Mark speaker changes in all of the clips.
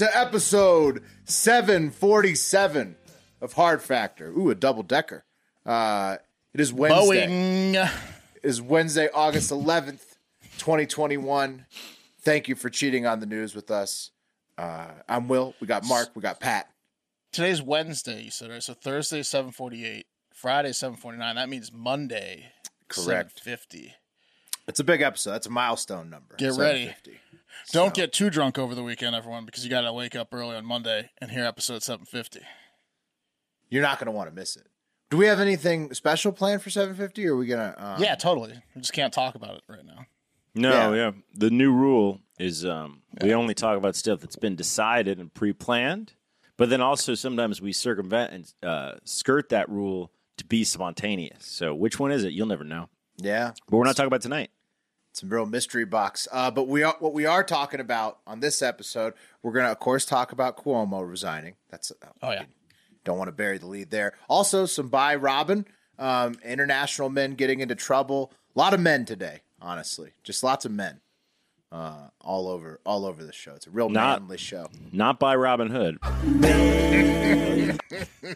Speaker 1: To episode 747 of Hard Factor. Ooh, a double decker. Uh, it is Wednesday.
Speaker 2: Boeing.
Speaker 1: It is Wednesday, August 11th, 2021. Thank you for cheating on the news with us. Uh, I'm Will. We got Mark. We got Pat.
Speaker 2: Today's Wednesday, you said, right? So Thursday, 748. Friday, 749. That means Monday,
Speaker 1: Correct.
Speaker 2: 750.
Speaker 1: It's a big episode. That's a milestone number.
Speaker 2: Get ready.
Speaker 1: 750.
Speaker 2: Don't
Speaker 1: So-
Speaker 2: get too drunk over the weekend, everyone, because you got to wake up early on Monday and hear episode 750.
Speaker 1: You're not going to want to miss it. Do we have anything special planned for 750 or are we going to? Um,
Speaker 2: yeah, totally. We just can't talk about it right now.
Speaker 3: No,
Speaker 1: Yeah.
Speaker 3: yeah. The new rule is um, we only talk about stuff that's been decided and pre-planned, but then also sometimes we circumvent and uh, skirt that rule to be spontaneous. So which one is it? You'll never know.
Speaker 1: Yeah.
Speaker 3: But we're not talking about tonight.
Speaker 1: It's a real mystery box. Uh, but we are what we are talking about on this episode. We're going to, of course, talk about Cuomo resigning. That's uh,
Speaker 2: Oh, yeah.
Speaker 1: don't want to bury the lead there. Also, some by Robin, um, international men getting into trouble. A lot of men today, honestly, just lots of men, uh, all over, all over the show. It's a real
Speaker 3: Not-
Speaker 1: manly show.
Speaker 3: Not by Robin Hood.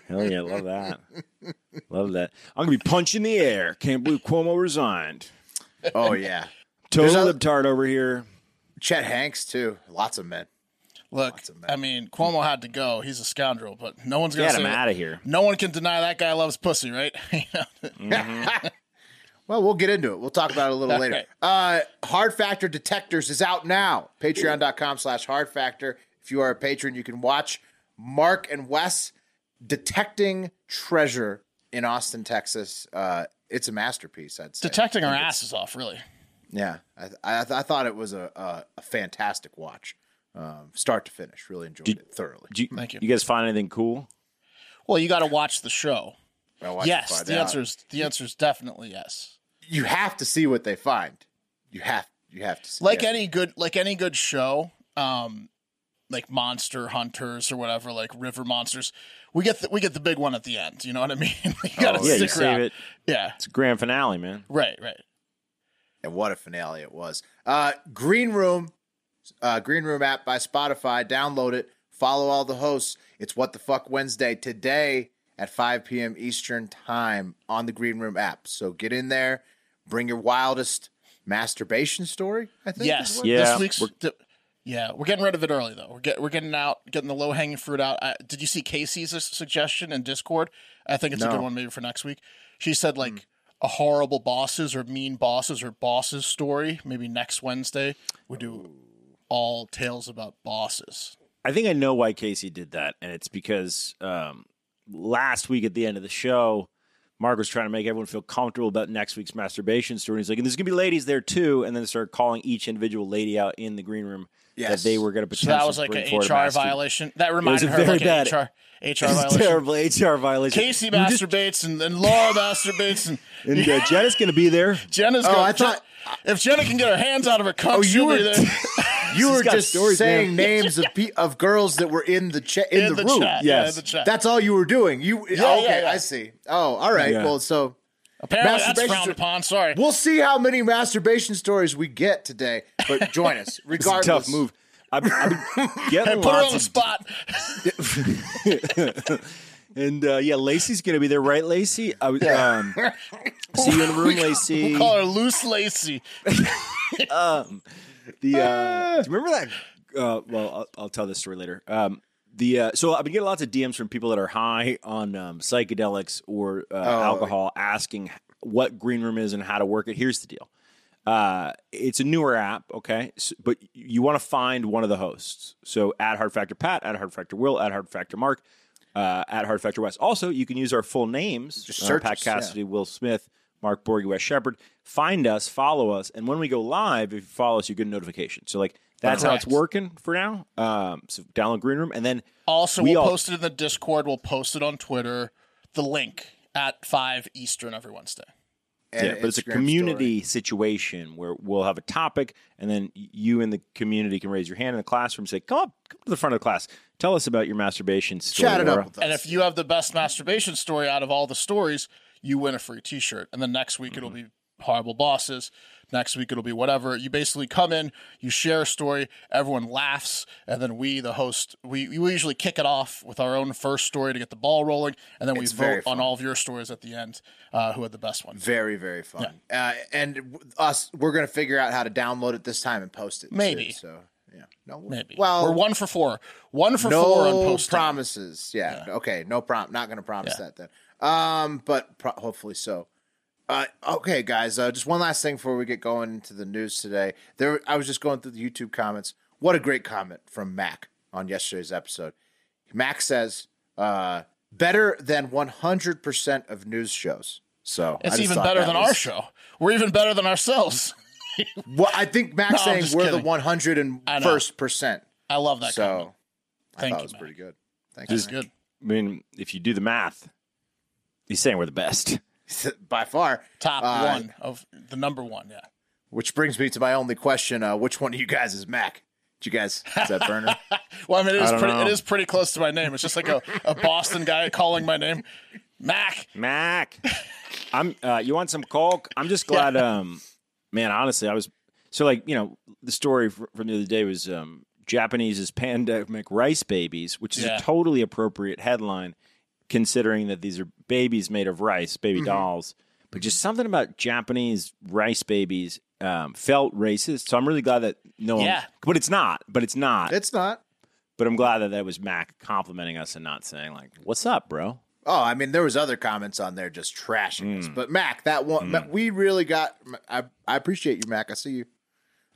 Speaker 3: Hell yeah, love that. Love that. I'm gonna be punching the air. Can't believe Cuomo resigned.
Speaker 1: Oh yeah,
Speaker 3: Total
Speaker 1: other-
Speaker 3: libtard over here.
Speaker 1: Chet Hanks too. Lots of men.
Speaker 2: Look,
Speaker 1: of men.
Speaker 2: I mean, Cuomo had to go. He's a scoundrel, but no one's going
Speaker 3: Get
Speaker 2: to
Speaker 3: him out of here.
Speaker 2: No one can deny that guy loves pussy, right?
Speaker 1: Well, we'll get into it. We'll talk about it a little later.
Speaker 2: Okay.
Speaker 1: Uh, Hard Factor Detectors is out now. Patreon.com slash Hard Factor. If you are a patron, you can watch Mark and Wes detecting treasure in Austin, Texas. Uh, it's a masterpiece, I'd say.
Speaker 2: Detecting our asses off, really.
Speaker 1: Yeah, I, I, I thought it was a, a, a fantastic watch, um, start to finish. Really enjoyed
Speaker 3: Did-
Speaker 1: it thoroughly.
Speaker 3: You,
Speaker 2: Thank you.
Speaker 3: You guys find anything cool?
Speaker 2: Well, you got to watch the show.
Speaker 1: I watched it
Speaker 2: yes, the
Speaker 1: out.
Speaker 2: answer is the answer is definitely yes.
Speaker 1: You have to see what they find. You have you have to see.
Speaker 2: like
Speaker 1: yeah.
Speaker 2: any good like any good show um like monster hunters or whatever like river monsters we get the, we get the big one at the end you know what i mean you gotta
Speaker 3: Oh, yeah, you
Speaker 2: stick
Speaker 3: save
Speaker 2: around.
Speaker 3: it.
Speaker 2: yeah
Speaker 3: It's a grand finale, man.
Speaker 2: right right
Speaker 1: And what a finale it was. Uh, Green Room, uh, Green Room app by Spotify. Download it. Follow all the hosts. It's What the Fuck Wednesday today at 5 p.m. Eastern Time on the Green Room app. So get in there. Bring your wildest masturbation story. I think.
Speaker 2: yes
Speaker 3: Yeah,
Speaker 2: this week's
Speaker 3: we're-
Speaker 2: di- yeah we're getting rid of it early though we're get, we're getting out getting the low hanging fruit out I, did you see casey's suggestion in discord i think it's a good one maybe for next week she said like a horrible bosses or mean bosses or bosses story. Maybe next wednesday we do all tales about bosses.
Speaker 3: I think I know why Casey did that, and it's because um, last week at the end of the show, Mark was trying to make everyone feel comfortable about next week's masturbation story. He's like, and there's gonna be ladies there too, and then they started calling each individual lady out in the green room
Speaker 1: Yes.
Speaker 3: that they were gonna
Speaker 2: So
Speaker 3: potentially
Speaker 2: that was like an HR violation. That reminded
Speaker 3: a
Speaker 2: her of
Speaker 3: very
Speaker 2: like
Speaker 3: bad-
Speaker 2: an HR, HR violation.
Speaker 3: terrible HR violation.
Speaker 2: Casey
Speaker 3: You just-
Speaker 2: masturbates and, and Laura masturbates and
Speaker 3: and uh, Jenna's gonna be there.
Speaker 2: Jenna's
Speaker 1: Oh,
Speaker 2: going.
Speaker 1: I thought-
Speaker 2: if Jenna can get her hands out of her cup,
Speaker 1: Oh, you
Speaker 2: she'll
Speaker 1: were
Speaker 2: be there
Speaker 1: You were just
Speaker 3: stories,
Speaker 1: saying
Speaker 3: man.
Speaker 1: names of pe- of girls that were in the cha- in,
Speaker 2: in
Speaker 1: the,
Speaker 2: the,
Speaker 1: room.
Speaker 2: chat. Yeah, in
Speaker 3: Yes.
Speaker 2: the chat.
Speaker 1: That's all you were doing. You
Speaker 2: Yeah,
Speaker 1: okay?
Speaker 2: yeah, yeah.
Speaker 1: I see. Oh, all right.
Speaker 3: Yeah.
Speaker 1: Well, so
Speaker 2: Apparently, that's
Speaker 1: masturbation
Speaker 2: frowned upon. Sorry.
Speaker 1: We'll see how many masturbation stories we get today. But join us,
Speaker 3: It's a
Speaker 1: regardless.
Speaker 3: tough move. I've, I've been
Speaker 2: Hey,
Speaker 3: getting
Speaker 2: put her on
Speaker 3: lots
Speaker 2: the
Speaker 3: of
Speaker 2: spot.
Speaker 3: And uh, yeah, Lacey's gonna be there, right, Lacey? I was um, see you in the room, Lacey.
Speaker 2: We'll call her Loose Lacey.
Speaker 3: um, the uh, do you remember that? Uh, well, I'll, I'll tell this story later. Um, the uh, so I've been getting lots of DMs from people that are high on um, psychedelics or uh, alcohol, asking what green room is and how to work it. Here's the deal: Uh, it's a newer app, okay, S but you want to find one of the hosts. So at Hard Factor Pat, at Hard Factor Will, at Hard Factor Mark, uh, at Hard Factor Wes. Also, you can use our full names:
Speaker 1: Just
Speaker 3: uh,
Speaker 1: search
Speaker 3: Pat
Speaker 1: us, yeah.
Speaker 3: Cassidy, Will Smith, Mark Borgie, Wes Shepard. Find us, follow us, and when we go live, if you follow us, you get a notification. So like that's how it's working for now. Um, so download Green Room, and then
Speaker 2: Also,
Speaker 3: We
Speaker 2: we'll
Speaker 3: all-
Speaker 2: post it in the Discord. We'll post it on Twitter. The link at five Eastern every Wednesday.
Speaker 1: And
Speaker 3: yeah, but it's a
Speaker 1: Instagram
Speaker 3: community situation where we'll have a topic, and then you in the community can raise your hand in the classroom, say, "Come up, come to the front of the class, tell us about your masturbation story."
Speaker 1: Chat it up with us.
Speaker 2: And if you have the best masturbation story out of all the stories, you win a free T-shirt. And then next week it'll be horrible bosses. Next week it'll be whatever. You basically come in, you share a story, everyone laughs, and then we, the host, we, we usually kick it off with our own first story to get the ball rolling, and then we
Speaker 1: It's
Speaker 2: vote on all of your stories at the end, uh, who had the best one.
Speaker 1: Very, very fun. Uh, and us, we're gonna figure out how to download it this time and post it. too,
Speaker 2: Maybe.
Speaker 1: So yeah, no,
Speaker 2: Maybe.
Speaker 1: Well,
Speaker 2: we're one for four. One for four on
Speaker 1: no promises. Yeah. Okay. No prom. Not gonna promise that then. Um, but pro- hopefully so. Uh, okay, guys. Uh, just one last thing before we get going into the news today. There, I was just going through the YouTube comments. What a great comment from Mac on yesterday's episode. Mac says, uh, "Better than 100 percent of news shows." So I
Speaker 2: It's
Speaker 1: just
Speaker 2: even better than
Speaker 1: was-
Speaker 2: our show. We're even better than ourselves.
Speaker 1: Well, I think Mac's
Speaker 2: No,
Speaker 1: saying we're
Speaker 2: kidding.
Speaker 1: the 101st percent.
Speaker 2: I love that
Speaker 1: So
Speaker 2: comment.
Speaker 1: I
Speaker 2: Thank
Speaker 1: thought
Speaker 2: you,
Speaker 1: it was
Speaker 2: Mac.
Speaker 1: pretty good. Thanks.
Speaker 2: That's
Speaker 1: Mac.
Speaker 2: good.
Speaker 3: I mean, if you do the math, he's saying we're the best.
Speaker 1: By far.
Speaker 2: Top
Speaker 1: Uh,
Speaker 2: one of the number one. Yeah.
Speaker 1: Which brings me to my only question: uh, Which one of you guys is Mac? Did you guys is that Burner?
Speaker 2: Well, I mean, it is pretty.
Speaker 3: know.
Speaker 2: It is pretty close to my name. It's just like a, a Boston guy calling my name, Mac.
Speaker 3: Mac, I'm. Uh, you want some coke? I'm just glad. Um, man, honestly, I was so like you know the story from the other day was um, Japanese pandemic rice babies, which is
Speaker 2: Yeah.
Speaker 3: a totally appropriate headline considering that these are babies made of rice, baby
Speaker 2: Mm-hmm.
Speaker 3: dolls. But just something about Japanese rice babies um, felt racist. So I'm really glad that no one.
Speaker 2: Yeah.
Speaker 3: But it's not. But it's not.
Speaker 1: it's not.
Speaker 3: but I'm glad that that was Mac complimenting us and not saying like, "What's up, bro?"
Speaker 1: Oh, I mean, there was other comments on there just trashing
Speaker 2: Hmm.
Speaker 1: us. But Mac, that one, Mac, we really got. I, I appreciate you, Mac. I see you.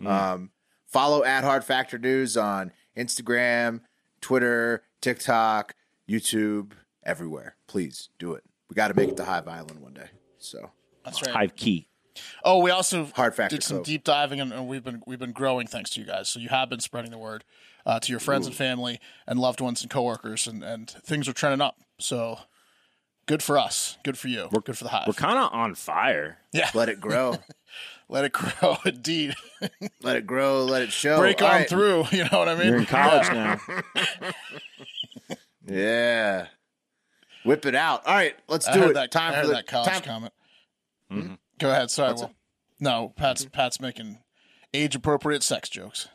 Speaker 2: Hmm.
Speaker 1: Um, follow at Hard Factor News on Instagram, Twitter, TikTok, YouTube, everywhere. Please do it. We got to make it to Hive Island one day. So
Speaker 2: That's right.
Speaker 3: Hive key.
Speaker 2: Oh, we also
Speaker 1: Hard Factor
Speaker 2: did some
Speaker 1: Cove.
Speaker 2: deep diving, and, and we've been we've been growing thanks to you guys. So you have been spreading the word uh, to your friends and family and loved ones and coworkers, and and things are trending up. So good for us. Good for you. We're good for the hive.
Speaker 3: We're kind of on fire.
Speaker 2: yeah.
Speaker 1: let it grow.
Speaker 2: Let it grow. Indeed.
Speaker 1: let it grow. Let it show.
Speaker 2: Break
Speaker 1: All
Speaker 2: on
Speaker 1: right.
Speaker 2: through. You know what I mean?
Speaker 3: You're in college now.
Speaker 1: Yeah. Whip it out. All right, let's
Speaker 2: I
Speaker 1: do
Speaker 2: heard
Speaker 1: it.
Speaker 2: that.
Speaker 1: time
Speaker 2: I
Speaker 1: for the
Speaker 2: that college
Speaker 1: time.
Speaker 2: comment.
Speaker 3: Mm-hmm.
Speaker 2: Go ahead. Sorry.
Speaker 1: What's
Speaker 2: Will. No, Pat's
Speaker 1: Mm-hmm.
Speaker 2: Pat's making age appropriate sex jokes.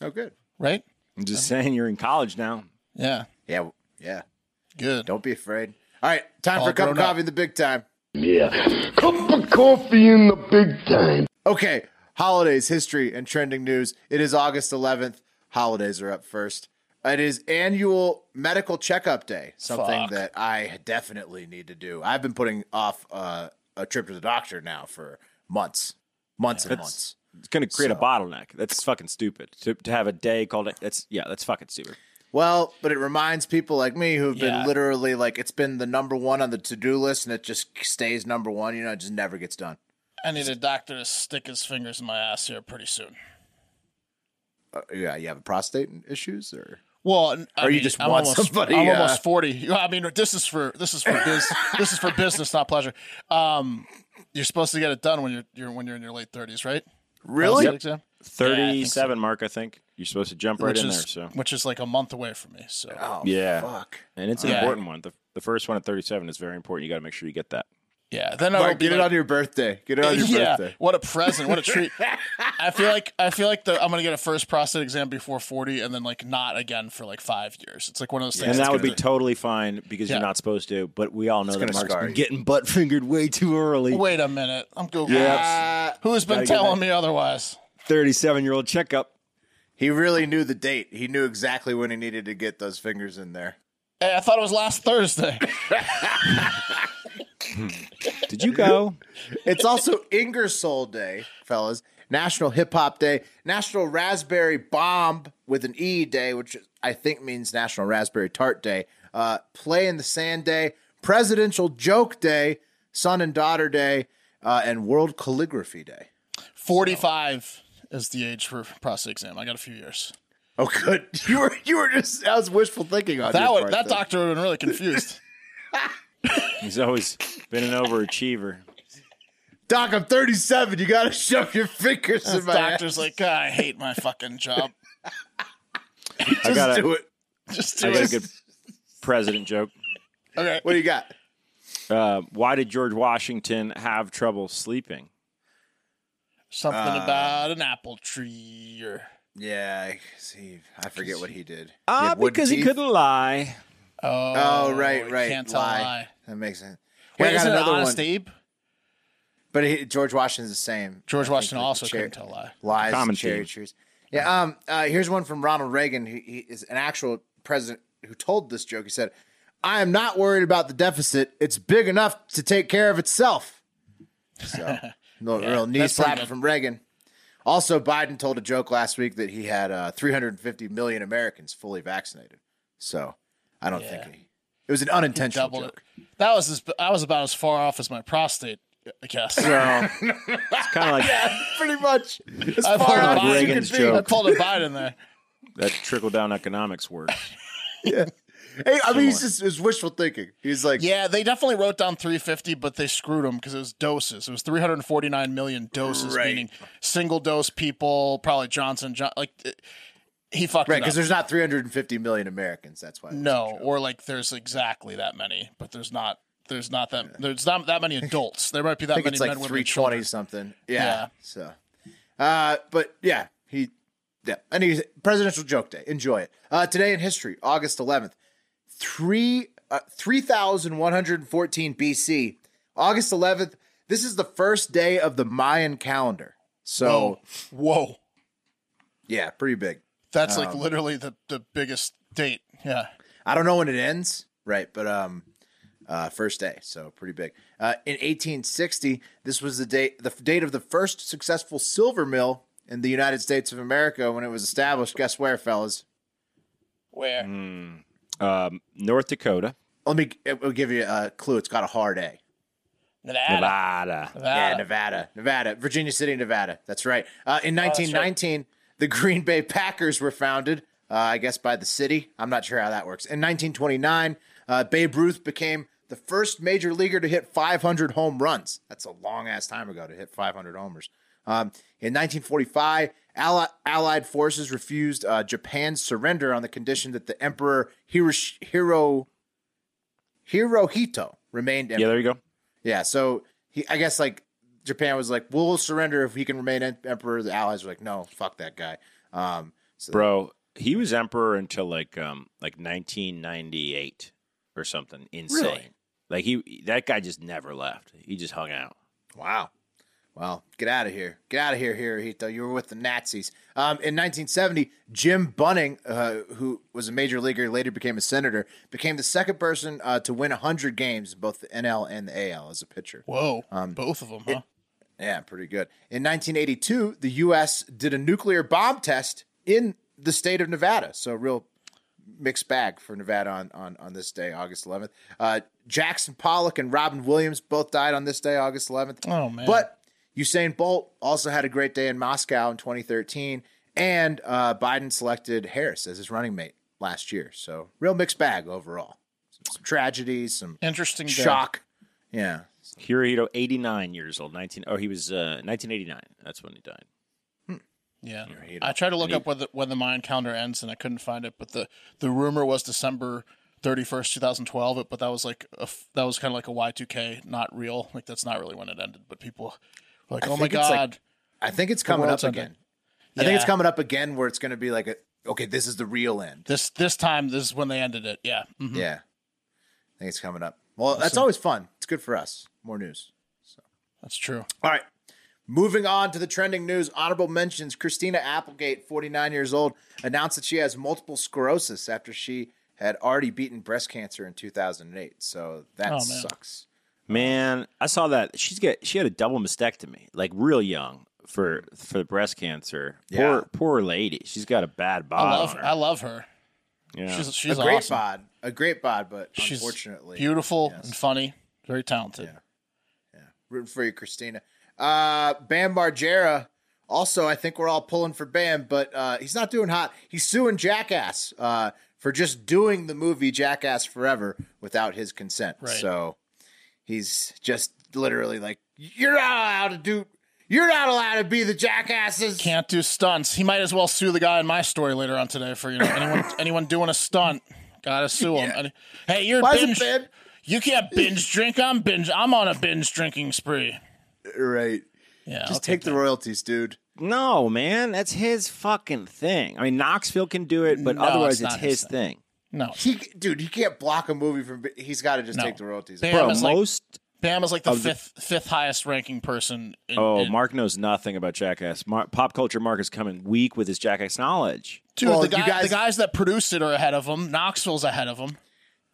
Speaker 1: Oh, good.
Speaker 2: Right?
Speaker 3: I'm just saying you're in college now.
Speaker 2: Yeah.
Speaker 1: Yeah, yeah.
Speaker 2: Good.
Speaker 1: Don't be afraid. All right, time
Speaker 2: All
Speaker 1: for a cup of
Speaker 2: grown up.
Speaker 1: coffee in the big time.
Speaker 4: Yeah. Cup of coffee in the big time.
Speaker 1: Okay, holidays, history, and trending news. It is August 11th. Holidays are up first. It is annual medical checkup day, something
Speaker 2: Fuck.
Speaker 1: that I definitely need to do. I've been putting off uh, a trip to the doctor now for months, months and months.
Speaker 3: It's going to create a bottleneck. That's fucking stupid. To, to have a day called it. That's yeah. That's fucking stupid.
Speaker 1: Well, but it reminds people like me who've
Speaker 2: Yeah.
Speaker 1: been literally like it's been the number one on the to do list and it just stays number one. You know, it just never gets done.
Speaker 2: I need a doctor to stick his fingers in my ass here pretty soon.
Speaker 1: Uh, yeah, you have prostate issues or
Speaker 2: Well, n- I
Speaker 1: Or you
Speaker 2: mean,
Speaker 1: just
Speaker 2: I'm
Speaker 1: want
Speaker 2: almost,
Speaker 1: somebody,
Speaker 2: I'm
Speaker 1: uh,
Speaker 2: almost forty. I mean, this is for this is for biz, this is for business, not pleasure. Um, you're supposed to get it done when you're, you're when you're in your late thirties, right?
Speaker 1: really?
Speaker 2: Prostate exam?
Speaker 3: Thirty-seven mark. I think you're supposed to jump right
Speaker 2: which
Speaker 3: in
Speaker 2: is
Speaker 3: there. So
Speaker 2: which is like a month away from me. So
Speaker 1: Oh,
Speaker 3: Yeah.
Speaker 1: fuck.
Speaker 3: and it's an
Speaker 2: Yeah.
Speaker 3: important one. The, the first one at thirty-seven is very important. You got to make sure you get that.
Speaker 2: Yeah, then I'll
Speaker 1: Mark,
Speaker 2: be
Speaker 1: get it on your birthday. Get it on your
Speaker 2: yeah,
Speaker 1: birthday.
Speaker 2: what a present! What a treat! I feel like I feel like the, I'm gonna get a first prostate exam before 40, and then like not again for like five years. It's like one of those things.
Speaker 3: and that would be
Speaker 2: gonna-
Speaker 3: totally fine because
Speaker 2: Yeah.
Speaker 3: you're not supposed to. But we all know that
Speaker 1: gonna
Speaker 3: Mark's
Speaker 1: scar
Speaker 3: been
Speaker 1: you.
Speaker 3: getting butt fingered way too early.
Speaker 2: Wait a minute, I'm googling
Speaker 1: Yeah.
Speaker 2: this. Who's been telling me otherwise?
Speaker 3: Thirty-seven-year-old checkup.
Speaker 1: He really knew the date. He knew exactly when he needed to get those fingers in there.
Speaker 2: Hey, I thought it was last Thursday.
Speaker 3: Did you go?
Speaker 1: It's also Ingersoll Day, fellas. National Hip Hop Day, National Raspberry Bomb with an E Day, which I think means National Raspberry Tart Day. Uh, Play in the Sand Day, Presidential Joke Day, Son and Daughter Day, uh, and World Calligraphy Day.
Speaker 2: 45 is the age for prostate exam. I got a few years.
Speaker 1: Oh, good. You were you were just that was wishful thinking on
Speaker 2: That
Speaker 1: your
Speaker 2: would,
Speaker 1: part
Speaker 2: that
Speaker 1: there.
Speaker 2: doctor would have been really confused.
Speaker 3: He's always been an overachiever.
Speaker 1: Doc, I'm 37. You gotta shove your fingers in my
Speaker 2: doctor's like, "God, I hate my fucking job.
Speaker 3: I
Speaker 1: Just
Speaker 3: got
Speaker 1: do
Speaker 3: a,
Speaker 1: it.
Speaker 2: Just
Speaker 3: I
Speaker 2: do
Speaker 3: got a
Speaker 2: it."
Speaker 3: good president joke.
Speaker 2: Okay.
Speaker 1: What do you got?
Speaker 3: Uh, why did George Washington have trouble sleeping?
Speaker 2: Something
Speaker 1: Uh,
Speaker 2: about an apple tree or
Speaker 1: Yeah, I see. I forget what he did.
Speaker 3: Ah,
Speaker 1: He had wooden
Speaker 3: because he
Speaker 1: teeth?
Speaker 3: couldn't lie.
Speaker 2: Oh,
Speaker 1: Oh, right, right.
Speaker 2: Can't tell
Speaker 1: lie.
Speaker 2: lie.
Speaker 1: That makes sense. Here,
Speaker 2: Wait,
Speaker 1: got
Speaker 2: isn't it
Speaker 1: another
Speaker 2: Honest
Speaker 1: one.
Speaker 2: Abe?
Speaker 1: But he, George Washington's the same.
Speaker 2: George Washington also
Speaker 1: cher-
Speaker 2: couldn't tell a lie.
Speaker 1: lies,
Speaker 3: Common
Speaker 1: and cherry
Speaker 3: theme.
Speaker 1: trees. Yeah. Um. Uh, here's one from Ronald Reagan. He, he is an actual president who told this joke. He said, "I am not worried about the deficit. It's big enough to take care of itself." So, no, real knee
Speaker 2: that's
Speaker 1: slapper from Reagan. Also, Biden told a joke last week that he had uh, 350 million Americans fully vaccinated. So, I don't think he. It was an unintentional joke.
Speaker 2: it. That was as, I was about as far off as my prostate. I guess.
Speaker 3: Well, it's kind of like yeah,
Speaker 1: Pretty much. As
Speaker 2: I
Speaker 1: far
Speaker 2: pulled, a
Speaker 1: off as you
Speaker 3: Reagan's
Speaker 1: can be.
Speaker 2: Biden, I pulled a Biden there.
Speaker 3: that trickle down economics works.
Speaker 1: Hey, I mean, he's just it's wishful thinking. He's like,
Speaker 2: Yeah, they definitely wrote down 350, but they screwed them because it was doses. It was 349 million doses,
Speaker 1: Right.
Speaker 2: meaning single dose people, probably Johnson. John, like it- he fucked
Speaker 1: right, because there's not 350 million Americans. That's why. it was a
Speaker 2: no, or like there's exactly that many, but there's not. There's not that. There's not that many adults. There might be that
Speaker 1: I think
Speaker 2: many
Speaker 1: it's like 320
Speaker 2: children.
Speaker 1: something. Yeah.
Speaker 2: Yeah.
Speaker 1: So, uh, but yeah, he, yeah. Anyways, presidential joke day. Enjoy it. Uh, today in history, August 11th, three, uh, 3,114 BC, August 11th. This is the first day of the Mayan calendar. So,
Speaker 2: Whoa, whoa,
Speaker 1: yeah, pretty big.
Speaker 2: That's
Speaker 1: Um,
Speaker 2: like literally the the biggest date. Yeah.
Speaker 1: I don't know when it ends, right? But um, uh, first day, so pretty big. Uh, in 1860, this was the date, the date of the first successful silver mill in the United States of America when it was established. Guess where, fellas?
Speaker 2: Where?
Speaker 3: Um, North Dakota,
Speaker 1: Let me. I'll give you a clue. It's got a hard A.
Speaker 2: Nevada.
Speaker 3: Nevada.
Speaker 1: Yeah,
Speaker 2: Nevada.
Speaker 1: Nevada, Nevada, Virginia City, Nevada. That's right. Uh, in 1919, the Green Bay Packers were founded. Uh, I guess by the city. I'm not sure how that works. In 1929, uh, Babe Ruth became the first major leaguer to hit 500 home runs. That's a long ass time ago to hit 500 homers. Um, in 1945, Alli- Allied forces refused uh, Japan's surrender on the condition that the Emperor Hirosh- Hiro Hirohito remained Emperor.
Speaker 3: Yeah, there you go.
Speaker 1: Yeah, so he, I guess like Japan was like, we'll surrender if he can remain emperor. The Allies were like, no, fuck that guy. Um, so
Speaker 3: Bro, he was emperor until like um like 1998 or something insane.
Speaker 1: Really?
Speaker 3: Like he that guy just never left. He just hung out.
Speaker 1: wow. Well, get out of here. Get out of here, Hirohito. You were with the Nazis. Um, in 1970, Jim Bunning, uh, who was a major leaguer, later became a senator, became the second person uh, to win 100 games, in both the NL and the AL, as a pitcher.
Speaker 2: Whoa,
Speaker 1: Um,
Speaker 2: both of them, huh?
Speaker 1: Yeah, pretty good. In 1982, the U.S. did a nuclear bomb test in the state of Nevada. So, real mixed bag for Nevada on, on, on this day, August 11th. Uh, Jackson Pollock and Robin Williams both died on this day, August 11th.
Speaker 2: Oh, man.
Speaker 1: But Usain Bolt also had a great day in Moscow in 2013. And uh, Biden selected Harris as his running mate last year. So, real mixed bag overall. Some, some tragedies, some
Speaker 2: Interesting day.
Speaker 1: shock. Yeah.
Speaker 3: Hirohito, 89 years old. 19 Oh, he was uh 1989. That's when he died.
Speaker 2: Yeah,
Speaker 1: Hirohito.
Speaker 2: I tried to look
Speaker 3: And he-
Speaker 2: up when the, when the Mayan calendar ends, and I couldn't find it. But the the rumor was December thirty first, two thousand twelve. But that was like a f that was kind of like a Y two K, not real. Like that's not really when it ended. But people were like,
Speaker 1: I
Speaker 2: oh my
Speaker 1: think it's like-
Speaker 2: god,
Speaker 1: I think it's coming up
Speaker 2: world's ending.
Speaker 1: again. I think it's coming up again where it's going to be like a okay, this is the real end.
Speaker 2: this this time this is when they ended it. Yeah, Mhm.
Speaker 1: Yeah, I think it's coming up. Well, that's always fun. It's good for us. More news.
Speaker 2: So that's true.
Speaker 1: All right. Moving on to the trending news, honorable mentions Christina Applegate, 49 years old, announced that she has multiple sclerosis after she had already beaten breast cancer in 2008. So that
Speaker 2: Oh, man.
Speaker 1: sucks.
Speaker 3: Man, I saw that she's got she had a double mastectomy, like real young for for breast cancer.
Speaker 1: Yeah.
Speaker 3: Poor poor lady. She's got a bad bod.
Speaker 2: I love
Speaker 3: her.
Speaker 2: I love her.
Speaker 3: Yeah.
Speaker 2: She's she's
Speaker 1: a great
Speaker 2: awesome.
Speaker 1: bod, a great bod, but
Speaker 2: She's
Speaker 1: unfortunately,
Speaker 2: beautiful
Speaker 1: yes.
Speaker 2: and funny, very talented.
Speaker 1: Rooting for you, Christina. Uh, Bam Margera. Also, I think we're all pulling for Bam, but uh, he's not doing hot. He's suing Jackass uh, for just doing the movie Jackass Forever without his consent.
Speaker 2: Right.
Speaker 1: So he's just literally like, "You're not allowed to do. You're not allowed to be the jackasses."
Speaker 2: Can't do stunts. He might as well sue the guy in my story later on today for you know anyone anyone doing a stunt. Gotta sue him. And- Hey, you're
Speaker 1: Why
Speaker 2: binge.
Speaker 1: Bam?
Speaker 2: You can't binge drink. I'm binge. I'm on a binge drinking spree.
Speaker 1: Right.
Speaker 2: Yeah,
Speaker 1: Just
Speaker 2: I'll
Speaker 1: take the royalties, dude.
Speaker 3: No, man, that's his fucking thing. I mean, Knoxville can do it, but
Speaker 2: No,
Speaker 3: otherwise,
Speaker 2: it's
Speaker 3: it's,
Speaker 2: his
Speaker 3: his thing.
Speaker 2: No,
Speaker 1: He, dude, he can't block a movie from. He's got to just
Speaker 2: No.
Speaker 1: take the royalties.
Speaker 2: Bam
Speaker 3: Bro,
Speaker 2: is like
Speaker 3: most
Speaker 2: Bam is like the
Speaker 3: of the-
Speaker 2: fifth fifth highest ranking person. In,
Speaker 3: oh,
Speaker 2: in-
Speaker 3: Mark knows nothing about Jackass. Mar- Pop culture Mark is coming weak with his Jackass knowledge.
Speaker 2: dude,
Speaker 1: Well,
Speaker 2: the, guy,
Speaker 1: guys-
Speaker 2: the guys that produced it are ahead of him. Knoxville's ahead of him.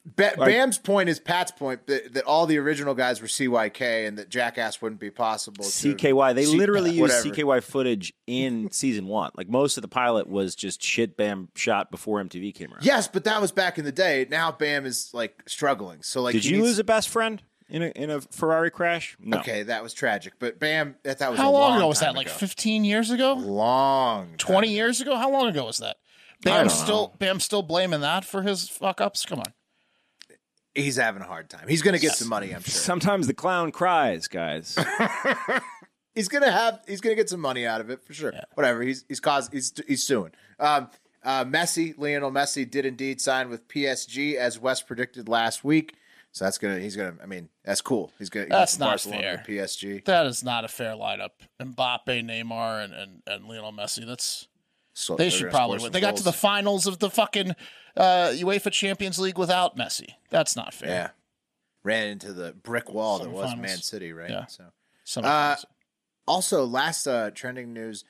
Speaker 1: Ba- Bam's point is Pat's point that, that all the original guys were CYK and that Jackass wouldn't be possible.
Speaker 3: CKY. They
Speaker 1: C-
Speaker 3: literally used. CKY footage in season one. Like most of the pilot was just shit Bam shot before MTV came around.
Speaker 1: Yes, but that was back in the day. Now Bam is like struggling. So like,
Speaker 3: Did you
Speaker 1: needs-
Speaker 3: lose a best friend in a in a Ferrari crash? No.
Speaker 1: Okay, that was tragic. But Bam, that, that was
Speaker 2: How
Speaker 1: a
Speaker 2: long
Speaker 1: long
Speaker 2: ago was that?
Speaker 1: time
Speaker 2: Like 15 years ago?
Speaker 1: long,
Speaker 2: 20 years ago? How long ago was that?
Speaker 3: don't
Speaker 2: Bam
Speaker 3: know.
Speaker 2: still Bam still blaming that for his fuck ups. Come on.
Speaker 1: He's having a hard time. He's going to get some money. I'm sure.
Speaker 3: Sometimes the clown cries, guys.
Speaker 1: he's gonna have he's gonna get some money out of it for sure. Whatever. He's he's caused he's he's suing. Um, uh, Messi, Lionel Messi, did indeed sign with PSG as Wes predicted last week. So that's gonna he's gonna. I mean, that's cool. He's gonna.
Speaker 2: That's not
Speaker 1: Barcelona
Speaker 2: fair.
Speaker 1: to PSG.
Speaker 2: That is not a fair lineup. Mbappe, Neymar, and, and, and Lionel Messi. That's
Speaker 1: So
Speaker 2: they should probably win. They got to the finals of the fucking uh, UEFA Champions League without Messi. That's not fair.
Speaker 1: yeah. Ran into the brick wall that was. Man City, right?
Speaker 2: Yeah.
Speaker 1: So Uh, also last uh, trending news,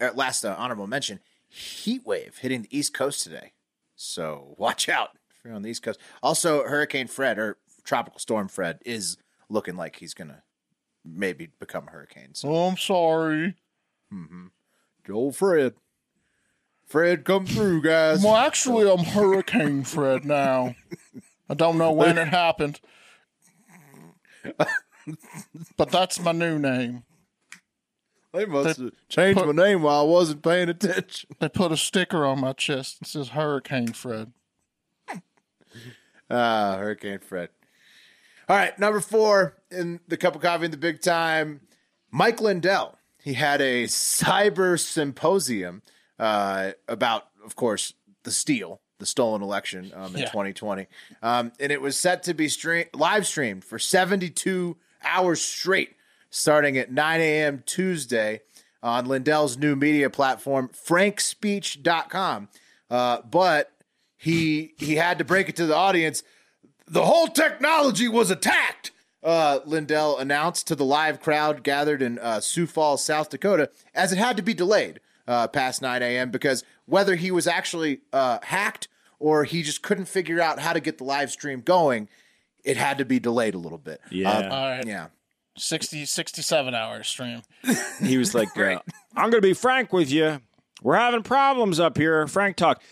Speaker 1: uh, last uh, honorable mention: heat wave hitting the East Coast today. So watch out if you're on the East Coast. Also, Hurricane Fred or Tropical Storm Fred is looking like he's gonna maybe become a hurricane. So
Speaker 2: oh, I'm sorry.
Speaker 1: Joe Fred, Fred, come through, guys.
Speaker 2: Well, actually, I'm Hurricane Fred now. I don't know when it happened, but that's my new name.
Speaker 1: They must
Speaker 2: They
Speaker 1: have changed
Speaker 2: put-
Speaker 1: my name while I wasn't paying attention.
Speaker 2: They put a sticker on my chest that says Hurricane Fred.
Speaker 1: Ah, Hurricane Fred. All right, number four in the cup of coffee in the big time, Mike Lindell. He had a cyber symposium uh, about, of course, the steal, the stolen election um, in
Speaker 2: Yeah.
Speaker 1: 2020, um, and it was set to be stream- live streamed for 72 hours straight, starting at 9 a.m. Tuesday on Lindell's new media platform, FrankSpeech.com. Uh, but he he had to break it to the audience the whole technology was attacked. Uh, Lindell announced to the live crowd gathered in uh, Sioux Falls, South Dakota, as it had to be delayed uh, past 9 a.m. because whether he was actually uh, hacked or he just couldn't figure out how to get the live stream going, it had to be delayed a little bit.
Speaker 3: Yeah.
Speaker 1: Uh,
Speaker 2: All right.
Speaker 1: yeah.
Speaker 2: 60, 67 hour stream.
Speaker 3: He was like, uh, I'm going to be frank with you. We're having problems up here. Frank talk.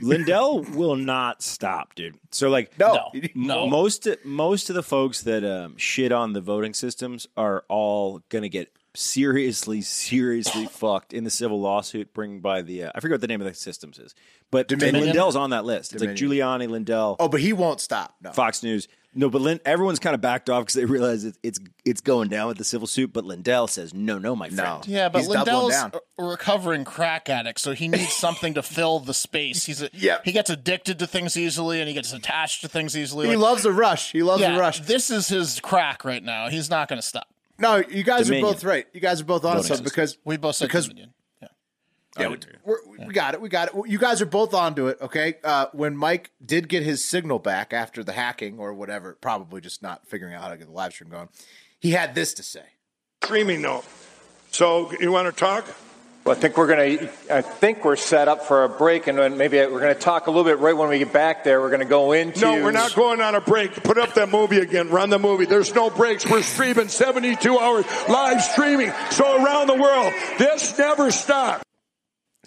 Speaker 3: Lindell will not stop, dude. So like
Speaker 1: No.
Speaker 2: No, no.
Speaker 3: most most of the folks that um, shit on the voting systems are all going to get seriously seriously fucked in the civil lawsuit bring by the uh, I forget what the name of the systems is. But
Speaker 1: Dominion?
Speaker 3: Lindell's on that list. It's like Giuliani, Lindell,
Speaker 1: Oh, but he won't stop. No.
Speaker 3: Fox News. No, but Lin- everyone's kind of backed off because they realize it, it's it's going down with the civil suit. But Lindell says, "No, no, my friend."
Speaker 2: Yeah, but
Speaker 1: He's
Speaker 2: Lindell's
Speaker 1: down.
Speaker 2: a recovering crack addict, so he needs something to fill the space. He's a,
Speaker 1: Yeah.
Speaker 2: he gets addicted to things easily, and he gets attached to things easily.
Speaker 1: He
Speaker 2: Like,
Speaker 1: loves a rush. He loves
Speaker 2: yeah,
Speaker 1: a rush.
Speaker 2: this is his crack right now. He's not going to stop.
Speaker 1: No, you guys
Speaker 3: Dominion.
Speaker 1: are both right. You guys are both on
Speaker 3: Voting
Speaker 1: something because
Speaker 2: We both said
Speaker 1: because
Speaker 2: Dominion. Yeah.
Speaker 1: Yeah, we, we're, we got it. We got it. You guys are both onto it. Okay. Uh, when Mike did get his signal back after the hacking or whatever, probably just not figuring out how to get the live stream going, he had this to say.
Speaker 5: streaming though. So you want to talk? Well, I think we're going to. I think we're set up for a break, and then maybe we're going to talk a little bit right when we get back there. We're going to go into.
Speaker 4: No, we're not going on a break. Put up that movie again. Run the movie. There's no breaks. We're streaming 72 hours live streaming. So around the world, this never stops.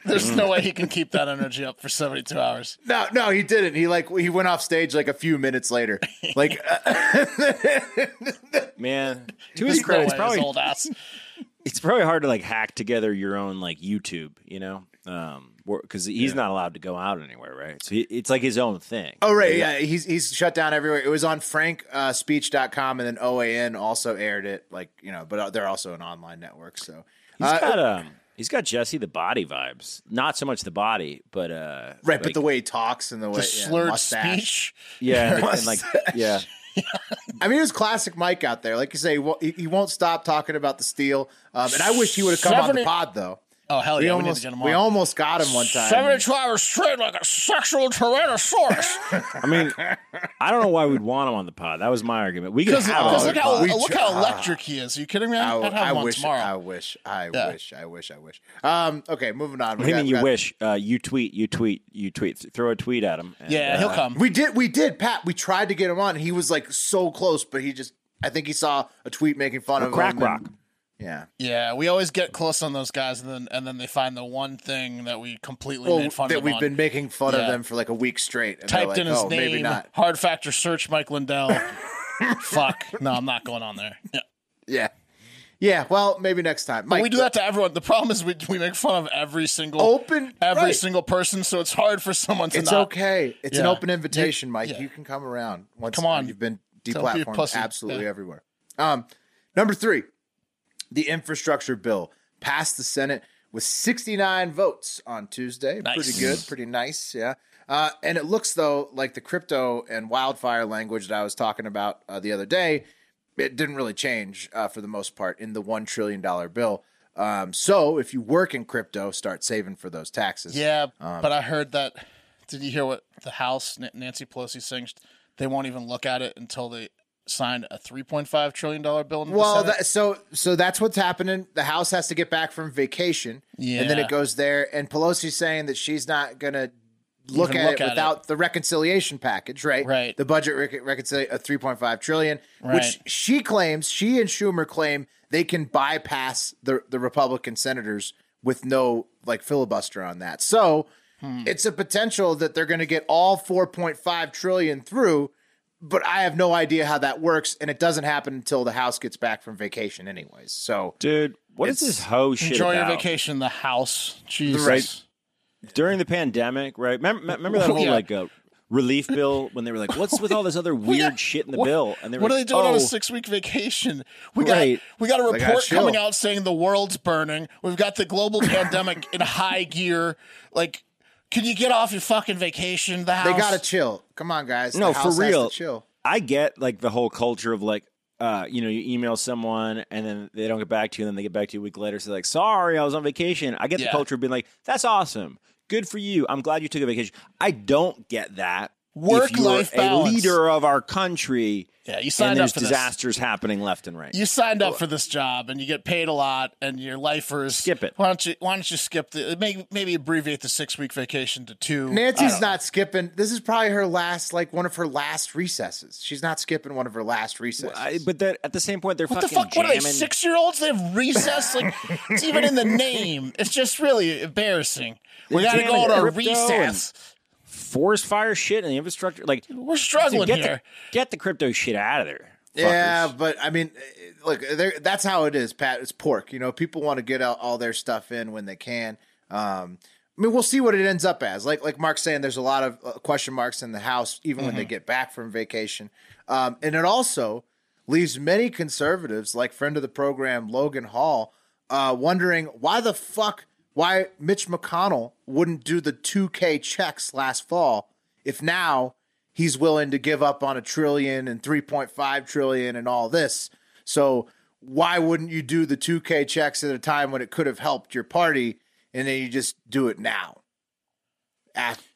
Speaker 2: There's no way he can keep that energy up for 72 hours.
Speaker 1: No, no, he didn't. He like he went off stage like a few minutes later. Like, uh,
Speaker 3: Man, to his credit, it's probably
Speaker 2: his old ass.
Speaker 3: It's probably hard to like hack together your own like YouTube, you know, um, because he's not allowed to go out anywhere, right? So he, it's like his own thing.
Speaker 1: oh right, yeah, he's he's shut down everywhere. It was on frankspeech.com and then OAN also aired it. Like you know, but they're also an online network. So
Speaker 3: He's
Speaker 1: Uh,
Speaker 3: got um, he's got Jesse the body vibes. Not so much the body, but uh,
Speaker 1: right, but the way he talks and the way
Speaker 2: The
Speaker 1: yeah,
Speaker 2: slurred
Speaker 1: mustache.
Speaker 2: speech.
Speaker 3: yeah, and, and like yeah,
Speaker 1: I mean, it was classic Mike out there. Like you say, he won't- he, he won't stop talking about the steel. Um, and I wish he would have come on the pod though.
Speaker 2: Oh, hell
Speaker 1: We
Speaker 2: yeah. We, need
Speaker 1: almost
Speaker 2: to get him
Speaker 1: we
Speaker 2: on.
Speaker 1: almost got him one time.
Speaker 2: 72 hours straight like a sexual tyrannosaurus.
Speaker 3: I mean, I don't know why we'd want him on the pod. That was my argument. We could
Speaker 2: Because
Speaker 3: have him on
Speaker 2: look how.
Speaker 1: We
Speaker 2: look
Speaker 1: tr-
Speaker 2: how electric he is. Are you kidding me?
Speaker 1: I,
Speaker 2: I'd have
Speaker 1: I
Speaker 2: him on
Speaker 1: wish,
Speaker 2: tomorrow.
Speaker 1: I wish, I
Speaker 2: Yeah.
Speaker 1: wish, I wish, I wish. Um, okay, moving on.
Speaker 3: What do you mean you wish? Uh, you tweet, you tweet, you tweet. Throw a tweet at him. and,
Speaker 2: yeah,
Speaker 3: uh,
Speaker 2: he'll come.
Speaker 1: We did, we did, Pat. We tried to get him on. and He was like so close, but he just, I think he saw a tweet making fun of
Speaker 3: Crack
Speaker 1: him. and-
Speaker 3: rock.
Speaker 1: Yeah.
Speaker 2: Yeah, we always get close on those guys, and then and then they find the one thing that we completely
Speaker 1: Well,
Speaker 2: made fun
Speaker 1: that
Speaker 2: of. them
Speaker 1: we've
Speaker 2: on.
Speaker 1: been making fun
Speaker 2: Yeah.
Speaker 1: of them for like a week straight. And
Speaker 2: typed
Speaker 1: like,
Speaker 2: in his
Speaker 1: oh, maybe
Speaker 2: name.
Speaker 1: not.
Speaker 2: Hard factor search Mike Lindell. Fuck. No, I'm not going on there. Yeah.
Speaker 1: Yeah. Yeah. Well, maybe next time.
Speaker 2: But
Speaker 1: Mike,
Speaker 2: we do that to everyone. The problem is we, we make fun of every single
Speaker 1: Open-
Speaker 2: every
Speaker 1: right.
Speaker 2: single person, so it's hard for someone to
Speaker 1: It's
Speaker 2: not.
Speaker 1: okay. It's an open invitation, Mike.
Speaker 2: yeah.
Speaker 1: You can come around. Once
Speaker 2: Come on.
Speaker 1: You've been deplatformed absolutely
Speaker 2: Yeah.
Speaker 1: everywhere. Um, number three, the infrastructure bill passed the Senate with 69 votes on Tuesday.
Speaker 2: Nice.
Speaker 1: Pretty good. Pretty nice. Yeah. Uh, and it looks though like the crypto and wildfire language that I was talking about uh, the other day, it didn't really change uh, for the most part in the one trillion dollar bill. Um, so if you work in crypto, start saving for those taxes.
Speaker 2: Yeah,
Speaker 1: Um,
Speaker 2: but I heard that. Did you hear what the House Nancy Pelosi saying? They won't even look at it until they sign a 3.5 trillion dollar bill. In the
Speaker 1: Well, that, so so that's what's happening. The House has to get back from vacation, yeah. and then it goes there. And Pelosi's saying that she's not gonna look
Speaker 2: Even
Speaker 1: at
Speaker 2: look
Speaker 1: it
Speaker 2: at
Speaker 1: without the reconciliation package, right?
Speaker 2: Right.
Speaker 1: The budget rec- reconciliation of point five trillion, which she claims, she and Schumer claim they can bypass the the Republican senators with no like filibuster on that. So
Speaker 2: Hmm.
Speaker 1: it's a potential that they're going to get all four point five trillion through but I have no idea how that works, and it doesn't happen until the house gets back from vacation, anyways. So,
Speaker 3: dude. What is this hoe shit
Speaker 2: enjoy your vacation in the house. Jesus.
Speaker 1: Right.
Speaker 3: during the pandemic, right? Remember, remember that whole
Speaker 2: Yeah.
Speaker 3: like uh, relief bill when they were like, "What's with all this other weird shit in the
Speaker 2: What-
Speaker 3: bill?" And they were
Speaker 2: what are they
Speaker 3: like,
Speaker 2: doing on
Speaker 3: "Oh,
Speaker 2: a six week vacation? We
Speaker 3: Right.
Speaker 2: got we got a
Speaker 1: They gotta
Speaker 2: report coming out saying the world's burning. We've got the global pandemic in high gear. Like, can you get off your fucking vacation? The house.
Speaker 1: they got to chill. Come on, guys.
Speaker 3: No,
Speaker 1: The
Speaker 3: for
Speaker 1: house has to
Speaker 3: real.
Speaker 1: chill.
Speaker 3: I get like the whole culture of like, uh, you know, you email someone and then they don't get back to you, and then they get back to you a week later. So like, sorry, I was on vacation. I get
Speaker 2: Yeah.
Speaker 3: the culture of being like, that's awesome, good for you. I'm glad you took a vacation. I don't get that. If you're
Speaker 2: Work-life
Speaker 3: a
Speaker 2: balance.
Speaker 3: leader of our country.
Speaker 2: Yeah, you
Speaker 3: and
Speaker 2: signed up
Speaker 3: there's
Speaker 2: for this.
Speaker 3: disasters happening left and right.
Speaker 2: You signed up for this job and you get paid a lot and your lifers
Speaker 3: Skip it.
Speaker 2: Why don't you why don't you skip the maybe maybe abbreviate the six week vacation to two?
Speaker 1: Nancy's not skipping. This is probably her last, like one of her last recesses. She's not skipping one of her last recesses.
Speaker 3: I, but that at the same point, they're
Speaker 2: What the
Speaker 3: fucking
Speaker 2: fuck? What are they? Six year olds? They have recess. Like it's even in the name. It's just really embarrassing. We
Speaker 3: They're
Speaker 2: got to go on a
Speaker 3: crypto
Speaker 2: recess.
Speaker 3: Forest fire shit and the infrastructure. Like,
Speaker 2: We're struggling
Speaker 3: get
Speaker 2: here.
Speaker 3: the get the crypto shit out of there.
Speaker 1: yeah, but I mean, look, that's how it is, Pat. It's pork. You know, people want to get out all their stuff in when they can. Um, I mean, we'll see what it ends up as. Like like Mark's saying, there's a lot of uh, question marks in the house, even when they get back from vacation. Um, and it also leaves many conservatives, like friend of the program Logan Hall, uh, wondering why the fuck why Mitch McConnell wouldn't do the 2K checks last fall if now he's willing to give up on a trillion and 3.5 trillion and all this. So why wouldn't you do the 2K checks at a time when it could have helped your party and then you just do it now?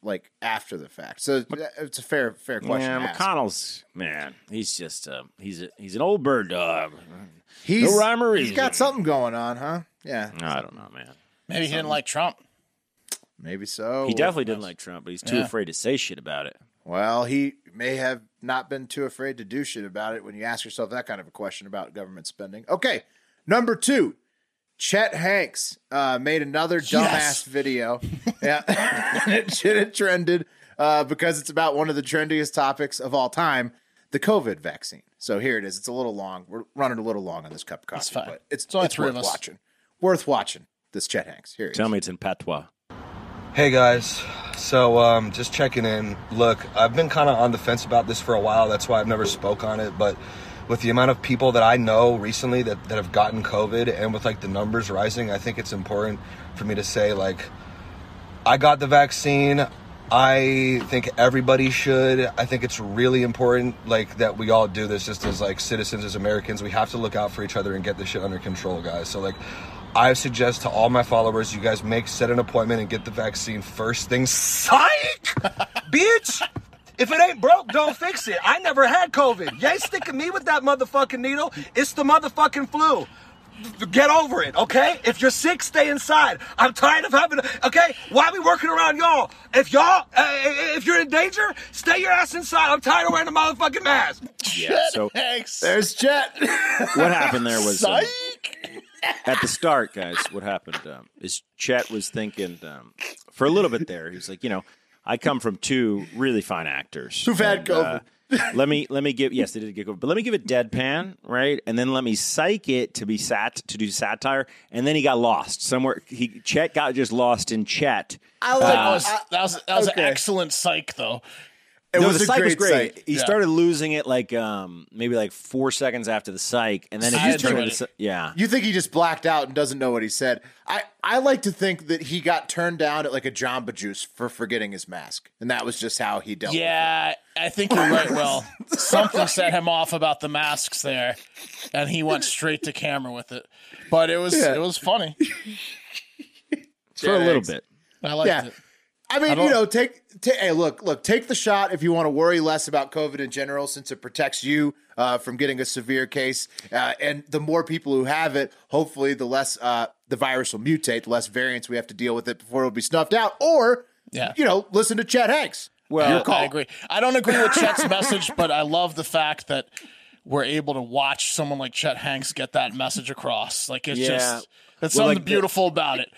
Speaker 1: Like after the fact. So it's a fair fair question.
Speaker 3: Yeah. McConnell's man. He's just uh, he's a, he's an old bird dog.
Speaker 1: He's,
Speaker 3: no rhyme or
Speaker 1: he's got something going on, huh? Yeah.
Speaker 3: I don't know, man.
Speaker 2: Maybe he didn't like Trump.
Speaker 1: Maybe so.
Speaker 3: He definitely didn't like Trump, but he's too
Speaker 2: Yeah.
Speaker 3: afraid to say shit about it.
Speaker 1: Well, he may have not been too afraid to do shit about it when you ask yourself that kind of a question about government spending. Okay, number two, Chet Hanks uh, made another dumbass
Speaker 2: Yes.
Speaker 1: video. yeah, and it, shit, it trended uh, because it's about one of the trendiest topics of all time, the COVID vaccine. So here it is. It's a little long. We're running a little long on this cup of coffee,
Speaker 2: fine.
Speaker 1: but it's,
Speaker 2: It's only
Speaker 1: it's
Speaker 2: three
Speaker 1: worth
Speaker 2: us.
Speaker 1: watching. Worth watching. This Chet Hanks. Here it is.
Speaker 3: Tell me it's in patois.
Speaker 6: Hey guys, so um, just checking in. Look, I've been kind of on the fence about this for a while. That's why I've never spoke on it. But with the amount of people that I know recently that, that have gotten COVID, and with like the numbers rising, I think it's important for me to say like, I got the vaccine. I think everybody should. I think it's really important, like that we all do this just as like citizens, as Americans. We have to look out for each other and get this shit under control, guys. So like, I suggest to all my followers, you guys make set an appointment and get the vaccine first thing. Psych, bitch. If it ain't broke, don't fix it. I never had COVID. You ain't sticking me with that motherfucking needle. It's the motherfucking flu. Get over it, okay? If you're sick, stay inside. I'm tired of having. Okay, why are we working around y'all? If y'all, uh, if you're in danger, stay your ass inside. I'm tired of wearing a motherfucking mask.
Speaker 3: Yeah. So
Speaker 2: Hanks.
Speaker 1: There's Jet.
Speaker 3: what happened there was
Speaker 2: Psych.
Speaker 3: At the start, guys. What happened um, is Chet was thinking um, for a little bit there. He's like, you know, I come from two really fine actors
Speaker 1: Who've had
Speaker 3: COVID. uh, let me let me give yes they did get COVID, but let me give it deadpan right, and then let me psych it to be sat to do satire, and then he got lost somewhere. He Chet got just lost in Chet.
Speaker 1: I like
Speaker 2: That was that was that was
Speaker 1: okay.
Speaker 2: an excellent psych though.
Speaker 1: It
Speaker 3: no,
Speaker 1: was
Speaker 3: the
Speaker 1: a
Speaker 3: psych was
Speaker 1: great
Speaker 3: great.
Speaker 1: psych.
Speaker 3: He
Speaker 2: Yeah.
Speaker 3: started losing it like um maybe like four seconds after the psych, and then it just turned
Speaker 2: enjoyed
Speaker 3: into
Speaker 2: it.
Speaker 3: yeah.
Speaker 1: You think he just blacked out and doesn't know what he said? I, I like to think that he got turned down at like a Jamba Juice for forgetting his mask, and that was just how he dealt. with
Speaker 2: Yeah, I think you're right. Well, something set him off about the masks there, and he went straight to camera with it. But it was
Speaker 1: Yeah.
Speaker 2: it was funny.
Speaker 3: for a little bit.
Speaker 2: I liked
Speaker 1: Yeah.
Speaker 2: it.
Speaker 1: I mean,
Speaker 2: don't-
Speaker 1: you know, take, ta hey, look, look, take the shot if you want to worry less about COVID in general, since it protects you uh, from getting a severe case. Uh, and the more people who have it, hopefully, the less uh, the virus will mutate, the less variants we have to deal with it before it'll be snuffed out. Or,
Speaker 2: Yeah.
Speaker 1: you know, listen to Chet Hanks.
Speaker 3: Well,
Speaker 1: Your call.
Speaker 2: I agree. I don't agree with Chet's message, but I love the fact that we're able to watch someone like Chet Hanks get that message across. Like it's
Speaker 3: Yeah.
Speaker 2: just there's
Speaker 3: Well,
Speaker 2: something
Speaker 3: like the-
Speaker 2: beautiful about it.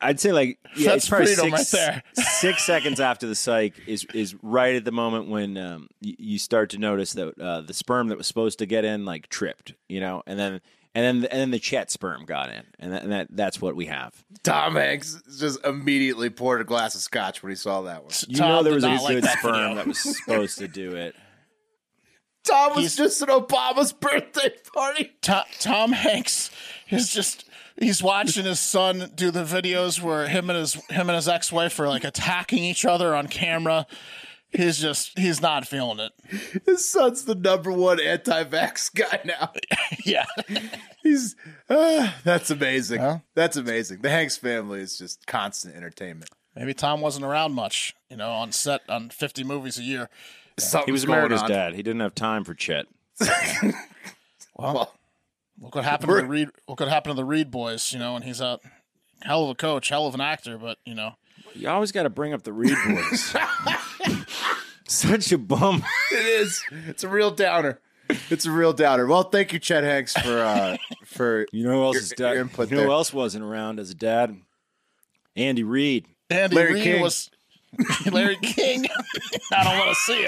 Speaker 3: I'd say like yeah,
Speaker 2: That's
Speaker 3: it's probably
Speaker 2: freedom
Speaker 3: six,
Speaker 2: right there.
Speaker 3: six seconds after the psych is is right at the moment when um, you, you start to notice that uh, the sperm that was supposed to get in like tripped, you know, and then and then and then the Chet sperm got in, and that, and that that's what we have.
Speaker 1: Tom Hanks just immediately poured a glass of scotch when he saw that one.
Speaker 3: You
Speaker 2: Tom
Speaker 3: know there
Speaker 2: did
Speaker 3: was a
Speaker 2: not like
Speaker 3: good
Speaker 2: that
Speaker 3: sperm
Speaker 2: video.
Speaker 3: that was supposed to do it.
Speaker 1: Tom was
Speaker 2: He's-
Speaker 1: just at Obama's birthday party.
Speaker 2: Tom, Tom Hanks is just he's watching his son do the videos where him and his him and his ex wife are like attacking each other on camera. He's just he's not feeling it.
Speaker 1: His son's the number one anti-vax guy now.
Speaker 2: Yeah.
Speaker 1: He's uh, that's amazing.
Speaker 2: Huh?
Speaker 1: That's amazing. The Hanks family is just constant entertainment.
Speaker 2: Maybe Tom wasn't around much, you know, on set on 50 movies a year.
Speaker 1: Something's
Speaker 3: He was
Speaker 1: going
Speaker 3: America's
Speaker 1: on.
Speaker 3: dad. He didn't have time for Chet.
Speaker 1: Well,
Speaker 2: Look what happened to the Reid look what happened to the Reid boys, you know, and he's a hell of a coach, hell of an actor, but you know,
Speaker 3: You always got to bring up the Reid boys. Such a bum.
Speaker 1: it is. It's a real downer. It's a real downer. Well, thank you, Chet Hanks, for uh for
Speaker 3: You know who else
Speaker 1: Your-
Speaker 3: is dad?
Speaker 1: your input
Speaker 3: you know
Speaker 1: there.
Speaker 3: who else wasn't around as a dad? Andy Reid.
Speaker 2: Andy
Speaker 1: Larry
Speaker 2: Reid
Speaker 1: King.
Speaker 2: was Larry King. I don't want to see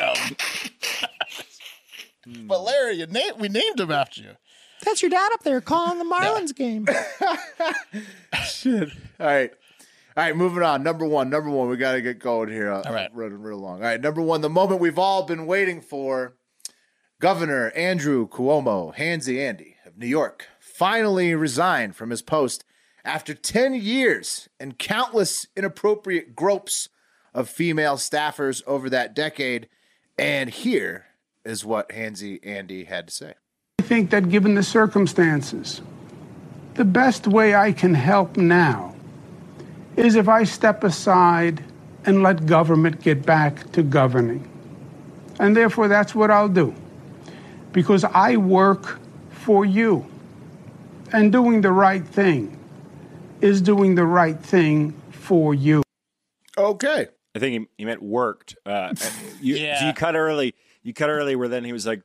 Speaker 2: him. but Larry, you na- we named him after you.
Speaker 7: That's your dad up there calling the Marlins game.
Speaker 1: Shit. All right. All right, moving on. Number one. Number one. We got to get going here.
Speaker 2: All right.
Speaker 1: Running real long. All right. Number one. The moment we've all been waiting for. Governor Andrew Cuomo, Handsy Andy of New York, finally resigned from his post after 10 years and countless inappropriate gropes of female staffers over that decade. And here is what Handsy Andy had to say.
Speaker 8: I think that given the circumstances, the best way I can help now is if I step aside and let government get back to governing. And therefore, that's what I'll do. Because I work for you. And doing the right thing is doing the right thing for you.
Speaker 1: Okay.
Speaker 3: I think he, he meant worked. Uh, you,
Speaker 2: Yeah.
Speaker 3: you cut early. You cut early where then he was like,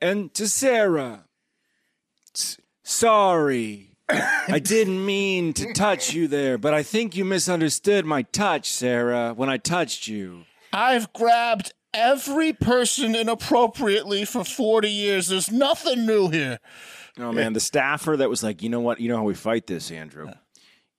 Speaker 3: and to Sarah, sorry. I didn't mean to touch you there, but I think you misunderstood my touch, Sarah, when I touched you.
Speaker 2: I've grabbed every person inappropriately for 40 years. There's nothing new here.
Speaker 3: Oh man, the staffer that was like, you know what? You know how we fight this, Andrew.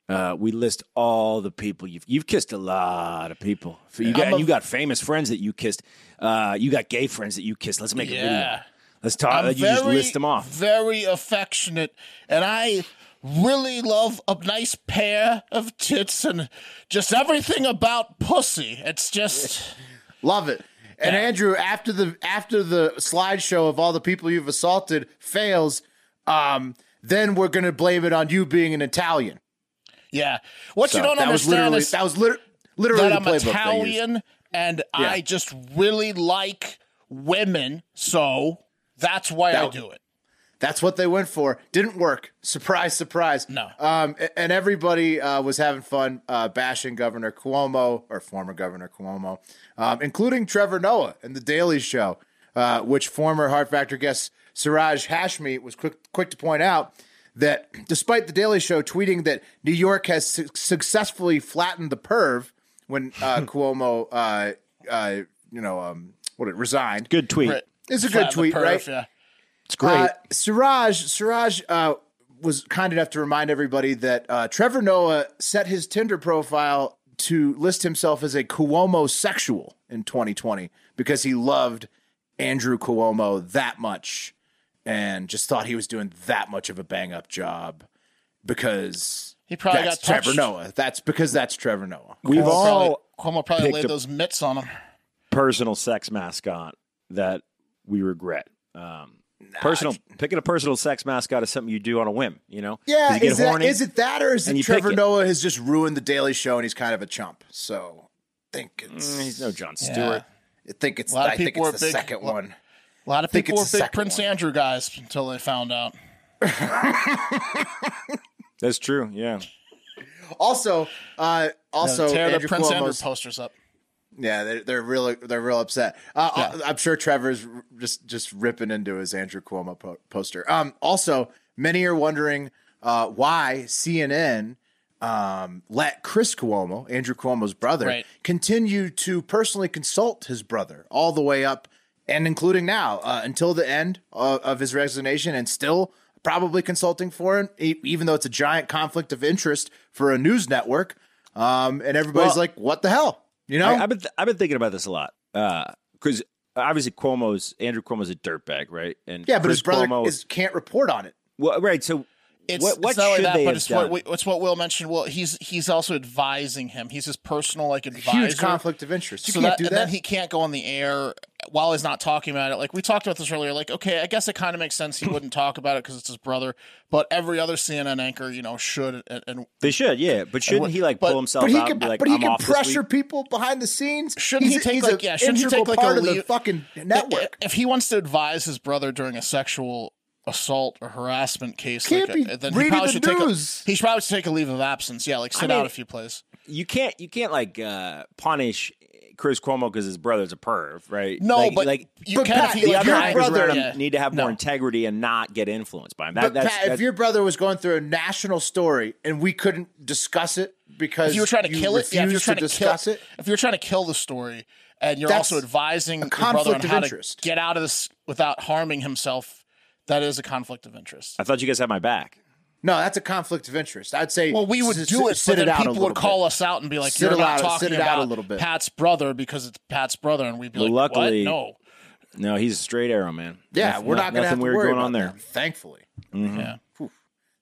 Speaker 3: Uh, we list all the people you've you've kissed a lot of people. You got
Speaker 2: a-
Speaker 3: you got famous friends that you kissed. Uh, you got gay friends that you kissed. Let's make a video.
Speaker 2: Yeah.
Speaker 3: Let's talk.
Speaker 2: I'm
Speaker 3: you just list them off.
Speaker 2: Very affectionate, and I really love a nice pair of tits and just everything about pussy. It's just
Speaker 1: Love it. And
Speaker 2: Yeah.
Speaker 1: Andrew, after the after the slideshow of all the people you've assaulted fails, um, then we're gonna blame it on you being an Italian.
Speaker 2: yeah. What you don't
Speaker 1: that
Speaker 2: understand
Speaker 1: literally
Speaker 2: is
Speaker 1: that was lit- literally
Speaker 2: that
Speaker 1: the
Speaker 2: I'm
Speaker 1: playbook they.
Speaker 2: Italian and
Speaker 1: Yeah.
Speaker 2: I just really like women, so that's why I do it.
Speaker 1: That's what they went for. Didn't work. Surprise, surprise.
Speaker 2: No.
Speaker 1: Um, and everybody uh, was having fun uh, bashing Governor Cuomo or former Governor Cuomo, um, including Trevor Noah and The Daily Show, uh, which former Hard Factor guest Siraj Hashmi was quick, quick to point out that despite The Daily Show tweeting that New York has su- successfully flattened the perv when uh, Cuomo, uh, uh, you know, um, what it resigned.
Speaker 3: Good tweet.
Speaker 2: Right.
Speaker 1: It's a
Speaker 2: Flatten
Speaker 1: good tweet,
Speaker 2: perf,
Speaker 1: right?
Speaker 2: Yeah.
Speaker 3: It's great.
Speaker 1: Uh, Siraj, Siraj uh, was kind enough to remind everybody that uh, Trevor Noah set his Tinder profile to list himself as a Cuomo sexual in 2020 because he loved Andrew Cuomo that much and just thought he was doing that much of a bang up job because
Speaker 2: He probably
Speaker 1: that's
Speaker 2: got
Speaker 1: Trevor. Noah. That's because that's Trevor Noah.
Speaker 3: We've
Speaker 2: Cuomo
Speaker 3: all
Speaker 2: probably, Cuomo probably laid those mitts on him.
Speaker 3: personal sex mascot that we regret. Um, personal picking a personal sex mascot is something you do on a whim. You know?
Speaker 1: Yeah,
Speaker 3: you get
Speaker 1: is,
Speaker 3: horny.
Speaker 1: is it that or is it
Speaker 3: you pick
Speaker 1: Trevor
Speaker 3: it.
Speaker 1: Noah has just ruined the Daily Show and he's kind of a chump? So I think it's.
Speaker 3: Mm, He's no John
Speaker 2: Yeah.
Speaker 3: Stewart.
Speaker 1: I think it's.
Speaker 2: A lot of
Speaker 1: I think
Speaker 2: people
Speaker 1: it's
Speaker 2: were
Speaker 1: the
Speaker 2: big-
Speaker 1: second
Speaker 2: lo-
Speaker 1: one.
Speaker 2: A lot of people were
Speaker 1: it's the
Speaker 2: big Prince
Speaker 1: one.
Speaker 2: Andrew guys until they found out.
Speaker 3: That's true. Yeah.
Speaker 1: Also, uh, also
Speaker 2: tear
Speaker 1: Andrew
Speaker 2: the Prince Andrew posters up.
Speaker 1: Yeah, they're, they're really they're real upset. Uh, I'm sure Trevor's just just ripping into his Andrew Cuomo po- poster. Um, also, many are wondering uh, why CNN um, let Chris Cuomo, Andrew Cuomo's brother,
Speaker 2: Right.
Speaker 1: continue to personally consult his brother all the way up and including now uh, until the end of, of his resignation, and still probably consulting for him, even though it's a giant conflict of interest for a news network. Um, and everybody's
Speaker 3: Well-
Speaker 1: like, "What the hell?" You know?
Speaker 3: I, have been th- I've been thinking about this a lot uh, because obviously Cuomo's Andrew Cuomo's a dirtbag, right? And
Speaker 1: Yeah, but
Speaker 3: Chris
Speaker 1: his brother
Speaker 3: Cuomo,
Speaker 1: is, can't report on it.
Speaker 3: well, right. So
Speaker 2: It's,
Speaker 3: what, what
Speaker 2: it's not only
Speaker 3: should
Speaker 2: that,
Speaker 3: they
Speaker 2: but it's
Speaker 3: done?
Speaker 2: what, it's what Will mentioned. Well, he's he's also advising him. He's his personal like advisor.
Speaker 1: Huge conflict of interest. You
Speaker 2: so
Speaker 1: can't
Speaker 2: that,
Speaker 1: do
Speaker 2: and then he can't go on the air while he's not talking about it. Like we talked about this earlier. Like, okay, I guess it kind of makes sense he wouldn't talk about it because it's his brother. But every other CNN anchor, you know, should and, and
Speaker 3: they should, yeah. But shouldn't
Speaker 2: what-
Speaker 3: he like
Speaker 2: but-
Speaker 3: pull himself
Speaker 1: but he
Speaker 3: out
Speaker 1: can,
Speaker 3: and be like,
Speaker 1: but he
Speaker 3: I'm
Speaker 1: can pressure people behind the scenes.
Speaker 2: Shouldn't he take, like-
Speaker 1: a
Speaker 2: yeah, shouldn't he take, like, a
Speaker 1: part of the fucking network?
Speaker 2: if he wants to advise his brother during a sexual assault or harassment case,
Speaker 1: Can't
Speaker 2: like,
Speaker 1: be
Speaker 2: uh, then he
Speaker 1: reading
Speaker 2: probably
Speaker 1: the
Speaker 2: should take a, he should probably should take a leave of absence. Yeah, like sit
Speaker 3: I
Speaker 2: out a few plays.
Speaker 3: You can't, you can't like uh, punish Chris Cuomo because his brother's a perv, right?
Speaker 2: No,
Speaker 3: like,
Speaker 2: but
Speaker 3: like
Speaker 2: you
Speaker 1: but
Speaker 2: can
Speaker 1: Pat,
Speaker 2: if he
Speaker 3: the
Speaker 2: like,
Speaker 3: other
Speaker 1: your
Speaker 2: had-
Speaker 3: anchors
Speaker 1: brother-
Speaker 3: around him
Speaker 2: yeah.
Speaker 3: need to have more
Speaker 2: No.
Speaker 3: integrity and not get influenced by him. That,
Speaker 1: But
Speaker 3: that's,
Speaker 1: Pat, if your brother was going through a national story and we couldn't discuss it because
Speaker 2: if you were trying to kill it, yeah, if you're
Speaker 1: refused
Speaker 2: trying
Speaker 1: to
Speaker 2: to kill,
Speaker 1: discuss it,
Speaker 2: if you're trying to kill the story, and you're
Speaker 1: That's
Speaker 2: also advising
Speaker 1: a
Speaker 2: your brother on
Speaker 1: conflict of
Speaker 2: how
Speaker 1: interest.
Speaker 2: to get out of this without harming himself, that is a conflict of interest.
Speaker 3: I thought you guys had my back.
Speaker 1: no, that's a conflict of interest. I'd say
Speaker 2: Well, we would
Speaker 1: s-
Speaker 2: do it,
Speaker 1: sit
Speaker 2: but then
Speaker 1: it out
Speaker 2: people
Speaker 1: little
Speaker 2: would call
Speaker 1: bit.
Speaker 2: us out and be like,
Speaker 1: Sit
Speaker 2: "You're not
Speaker 1: out-
Speaker 2: talking
Speaker 1: sit it out
Speaker 2: about
Speaker 1: a little bit.
Speaker 2: Pat's brother because it's Pat's brother," and we'd be
Speaker 3: Well,
Speaker 2: like,
Speaker 3: luckily-
Speaker 2: "What? No,
Speaker 3: No, he's a straight arrow, man.
Speaker 1: Yeah,
Speaker 3: Nothing-
Speaker 1: we're not going to have to
Speaker 3: weird
Speaker 1: worry
Speaker 3: going on there.
Speaker 1: that, thankfully.
Speaker 2: yeah."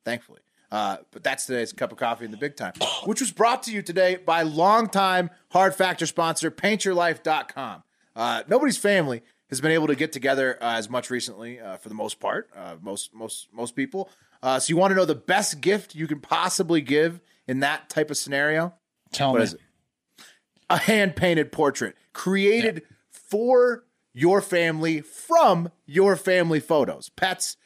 Speaker 1: thankfully. Uh, but that's today's cup of coffee in the big time, which was brought to you today by longtime hard factor sponsor paintyourlife.com. Uh, nobody's family has been able to get together uh, as much recently, uh, for the most part. Uh, most most most people. Uh, so you want to know the best gift you can possibly give in that type of scenario?
Speaker 2: Tell
Speaker 1: What
Speaker 2: me.
Speaker 1: A hand painted portrait created for your family from your family photos, pets,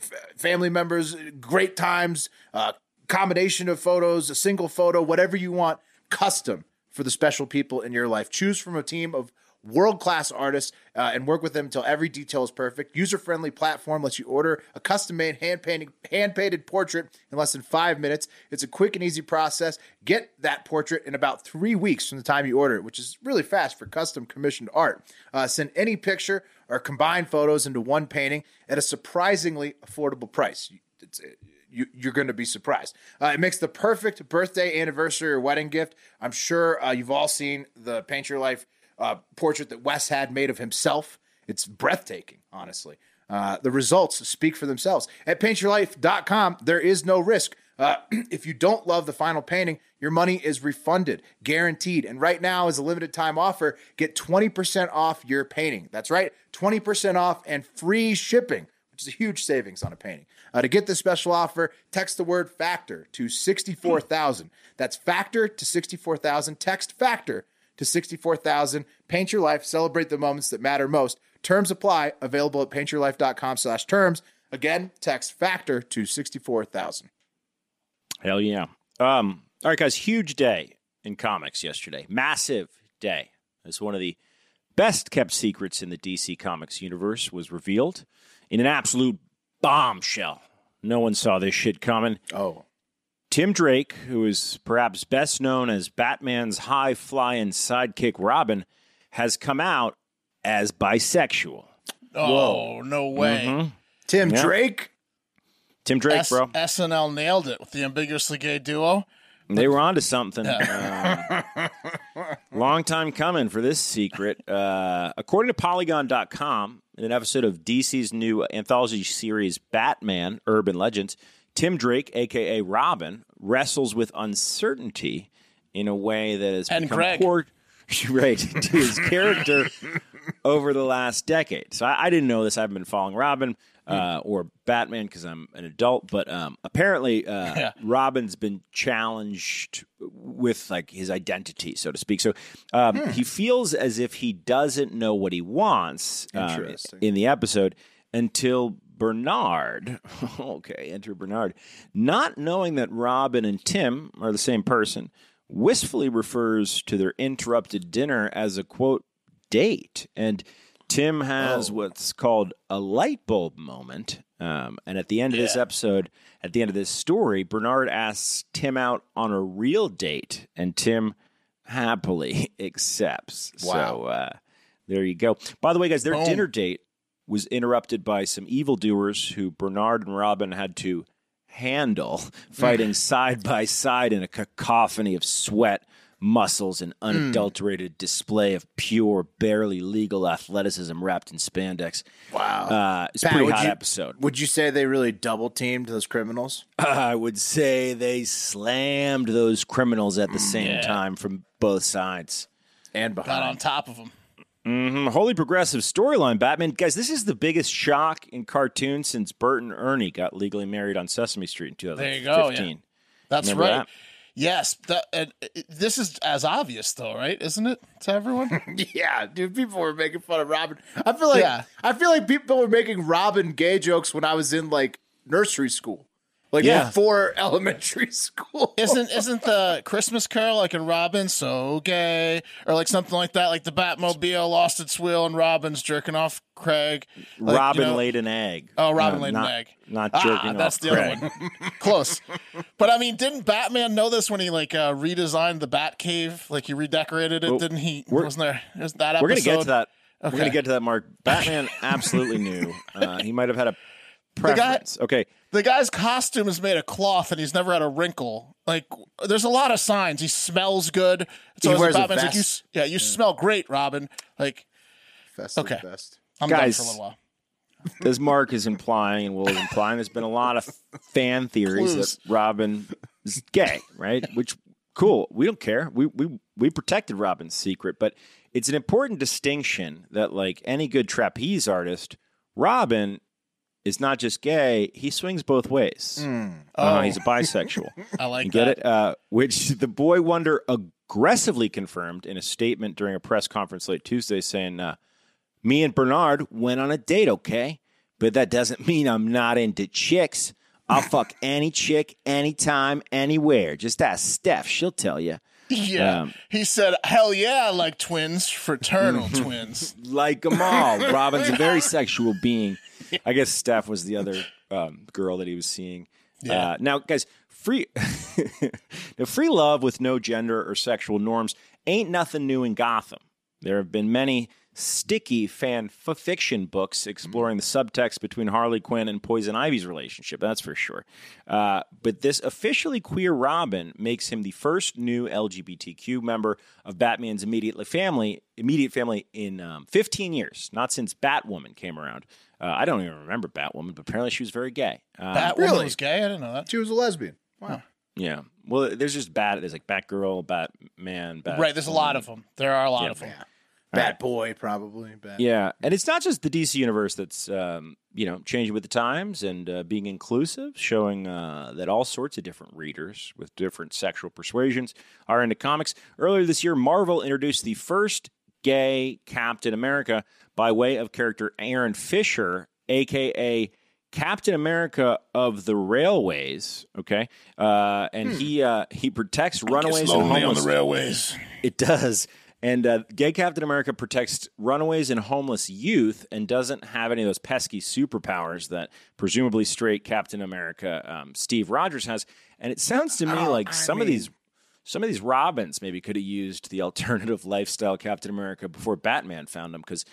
Speaker 1: f- family members, great times, uh, combination of photos, a single photo, whatever you want, custom for the special people in your life. Choose from a team of world class artists uh, and work with them until every detail is perfect. User friendly platform lets you order a custom made hand painting hand painted portrait in less than five minutes. It's a quick and easy process. Get that portrait in about three weeks from the time you order it, which is really fast for custom commissioned art. Uh, send any picture or combine photos into one painting at a surprisingly affordable price. It's, you, you're going to be surprised. Uh, it makes the perfect birthday, anniversary, or wedding gift. I'm sure uh, you've all seen the Paint Your Life uh, portrait that Wes had made of himself. It's breathtaking, honestly. Uh, the results speak for themselves. At paintyourlife.com, there is no risk. Uh, if you don't love the final painting, your money is refunded, guaranteed. And right now, as a limited time offer, get 20% off your painting. That's right, 20% off and free shipping, which is a huge savings on a painting. Uh, to get this special offer, text the word factor to 64,000. That's factor to 64,000. Text factor to 64,000. Paint your life. Celebrate the moments that matter most. Terms apply. Available at paintyourlife.com slash terms. Again, text factor to 64,000.
Speaker 3: Hell yeah. Um, all right, guys, huge day in comics yesterday. Massive day. It's one of the best kept secrets in the DC Comics universe was revealed in an absolute bombshell. No one saw this shit coming.
Speaker 1: Oh.
Speaker 3: Tim Drake, who is perhaps best known as Batman's high flying sidekick Robin, has come out as bisexual.
Speaker 2: Oh, no way.
Speaker 3: Mhm.
Speaker 1: Tim
Speaker 3: Yeah.
Speaker 1: Drake?
Speaker 3: Tim Drake,
Speaker 2: S-
Speaker 3: bro.
Speaker 2: SNL nailed it with the ambiguously gay duo.
Speaker 3: They were onto something. Um, long time coming for this secret. Uh, according to Polygon.com, in an episode of DC's new anthology series Batman Urban Legends, Tim Drake, aka Robin, wrestles with uncertainty in a way that has
Speaker 2: And
Speaker 3: become
Speaker 2: Greg.
Speaker 3: poor right to his character over the last decade. So I, I didn't know this. I haven't been following Robin uh, or Batman because I'm an adult, but um, apparently uh,
Speaker 2: Yeah.
Speaker 3: Robin's been challenged with like his identity, so to speak. So um, he feels as if he doesn't know what he wants um, in the episode until Bernard. okay, enter Bernard. Not knowing that Robin and Tim are the same person, wistfully refers to their interrupted dinner as a quote date. And Tim has what's called a light bulb moment. Um, and at the end of this episode, at the end of this story, Bernard asks Tim out on a real date, and Tim happily accepts. So uh, there you go. By the way, guys, their
Speaker 2: Boom.
Speaker 3: dinner date was interrupted by some evildoers who Bernard and Robin had to handle, fighting side by side in a cacophony of sweat, muscles, and unadulterated display of pure, barely legal athleticism wrapped in spandex.
Speaker 1: Wow.
Speaker 3: Uh, it's a
Speaker 1: Pat,
Speaker 3: pretty
Speaker 1: would
Speaker 3: hot
Speaker 1: you-
Speaker 3: episode.
Speaker 1: Would you say they really double teamed those criminals?
Speaker 3: I would say they slammed those criminals at the same time from both sides.
Speaker 1: And behind.
Speaker 2: Got
Speaker 1: behind.
Speaker 2: on top of them.
Speaker 3: Mhm. Holy progressive storyline, Batman. Guys, this is the biggest shock in cartoons since Bert and Ernie got legally married on Sesame Street in 2015.
Speaker 2: There you go, yeah. That's
Speaker 3: Remember
Speaker 2: right.
Speaker 3: that?
Speaker 2: Yes, that, and this is as obvious though, right? Isn't it to everyone?
Speaker 1: Yeah, dude, people were making fun of Robin. I feel like
Speaker 2: Yeah.
Speaker 1: I feel like people were making Robin gay jokes when I was in like nursery school. Like
Speaker 2: Yeah.
Speaker 1: before elementary school.
Speaker 2: isn't isn't the Christmas Carol like in Robin so gay or like something like that? Like the Batmobile lost its wheel and Robin's jerking off Craig. Like,
Speaker 3: Robin
Speaker 2: you know-
Speaker 3: laid an egg.
Speaker 2: Oh, Robin
Speaker 3: Uh,
Speaker 2: laid
Speaker 3: not,
Speaker 2: an egg.
Speaker 3: Not
Speaker 2: Ah,
Speaker 3: jerking
Speaker 2: that's
Speaker 3: off
Speaker 2: the
Speaker 3: Craig.
Speaker 2: other one. Close, but I mean, didn't Batman know this when he like uh, redesigned the Batcave? Like he redecorated it,
Speaker 3: Well,
Speaker 2: didn't he? Wasn't there? Was that episode?
Speaker 3: We're gonna get to that. We're
Speaker 2: Okay.
Speaker 3: gonna get to that, Mark. Batman absolutely knew. Uh, he might have had a
Speaker 2: guy-
Speaker 3: okay,
Speaker 2: The guy's costume is made of cloth and he's never had a wrinkle. Like, there's a lot of signs. He smells good. So
Speaker 1: He
Speaker 2: as
Speaker 1: wears a
Speaker 2: Batman's like, you,
Speaker 1: vest.
Speaker 2: s- yeah, you smell great, Robin. Like,
Speaker 1: Festive
Speaker 2: Okay.
Speaker 1: best.
Speaker 2: I'm
Speaker 3: Guys.
Speaker 2: done for a little while.
Speaker 3: as Mark is implying, and Will is implying, there's been a lot of fan theories
Speaker 2: Clues.
Speaker 3: that Robin is gay, right? Which cool. We don't care. We we we protected Robin's secret, but it's an important distinction that, like any good trapeze artist, Robin is not just gay; he swings both ways. Uh, he's a bisexual.
Speaker 2: I like
Speaker 3: You get
Speaker 2: that.
Speaker 3: it? Uh, which the boy wonder aggressively confirmed in a statement during a press conference late Tuesday, saying, uh, "Me and Bernard went on a date, okay, but that doesn't mean I'm not into chicks. I'll fuck any chick, anytime, anywhere. Just ask Steph; she'll tell you.
Speaker 2: Yeah.
Speaker 3: Um,
Speaker 2: he said, hell yeah, I like twins, fraternal twins.
Speaker 3: Like them all. Robin's a very sexual being. I guess Steph was the other um, girl that he was seeing.
Speaker 2: Yeah.
Speaker 3: Uh, now, guys, free now, free love with no gender or sexual norms ain't nothing new in Gotham. There have been many sticky fan f- fiction books exploring the subtext between Harley Quinn and Poison Ivy's relationship. That's for sure. Uh, but this officially queer Robin makes him the first new LGBTQ member of Batman's immediate family. Immediate family in um, 15 years, not since Batwoman came around. Uh, I don't even remember Batwoman, but apparently she was very gay. Uh,
Speaker 2: Batwoman
Speaker 1: really?
Speaker 2: was gay? I didn't know that.
Speaker 1: She was a lesbian. Wow.
Speaker 3: yeah. Well, there's just Bat. There's like Batgirl, Batman, Bat.
Speaker 2: Right, there's a lot of them. There are a lot
Speaker 3: Yeah.
Speaker 2: of them.
Speaker 1: Bad boy, probably. Bad.
Speaker 3: Yeah, and it's not just the DC universe that's um, you know changing with the times and uh, being inclusive, showing uh, that all sorts of different readers with different sexual persuasions are into comics. Earlier this year, Marvel introduced the first gay Captain America by way of character Aaron Fischer, aka Captain America of the Railways. Okay, uh, and he uh, he protects runaways and
Speaker 2: Lonely on the railways.
Speaker 3: It does. And uh, gay Captain America protects runaways and homeless youth and doesn't have any of those pesky superpowers that presumably straight Captain America um, Steve Rogers has. And it sounds to me
Speaker 1: Oh,
Speaker 3: like
Speaker 1: I
Speaker 3: some of these some of these Robins maybe could have used the alternative lifestyle Captain America before Batman found them because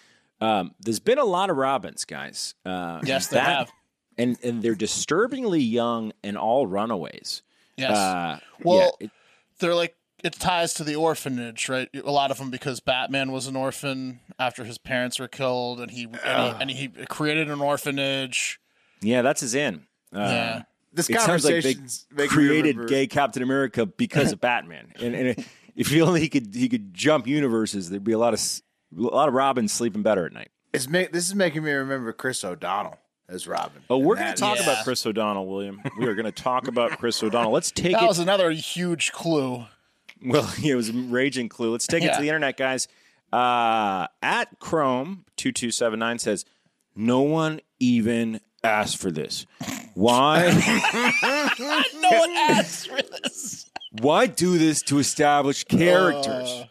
Speaker 3: um, there's been a lot of Robins, guys. Uh,
Speaker 2: Yes, they
Speaker 3: Bat-
Speaker 2: have.
Speaker 3: and and they're disturbingly young and all runaways.
Speaker 2: Yes.
Speaker 3: Uh,
Speaker 2: well,
Speaker 3: yeah, it-
Speaker 2: they're like it ties to the orphanage, right? A lot of them because Batman was an orphan after his parents were killed, and he and he, and he created an orphanage.
Speaker 3: yeah, that's his in. Uh,
Speaker 2: yeah,
Speaker 1: This
Speaker 3: it sounds like they
Speaker 1: conversation's making me
Speaker 3: created gay Captain America because of Batman, and, and if he only could he could jump universes, there'd be a lot of s- a lot of Robins sleeping better at night.
Speaker 1: It's ma- this is making me remember Chris O'Donnell as Robin.
Speaker 3: Oh, we're going to talk
Speaker 1: is-
Speaker 3: about Chris O'Donnell, William. We are going to talk about Chris O'Donnell. Let's take
Speaker 2: that
Speaker 3: it.
Speaker 2: was another huge clue.
Speaker 3: Well, it was a raging clue. Let's take it
Speaker 2: Yeah.
Speaker 3: to the internet, guys. Uh, at Chrome two two seven nine says, "No one even asked for this. Why?
Speaker 2: No one asked for this.
Speaker 3: Why do this to establish characters?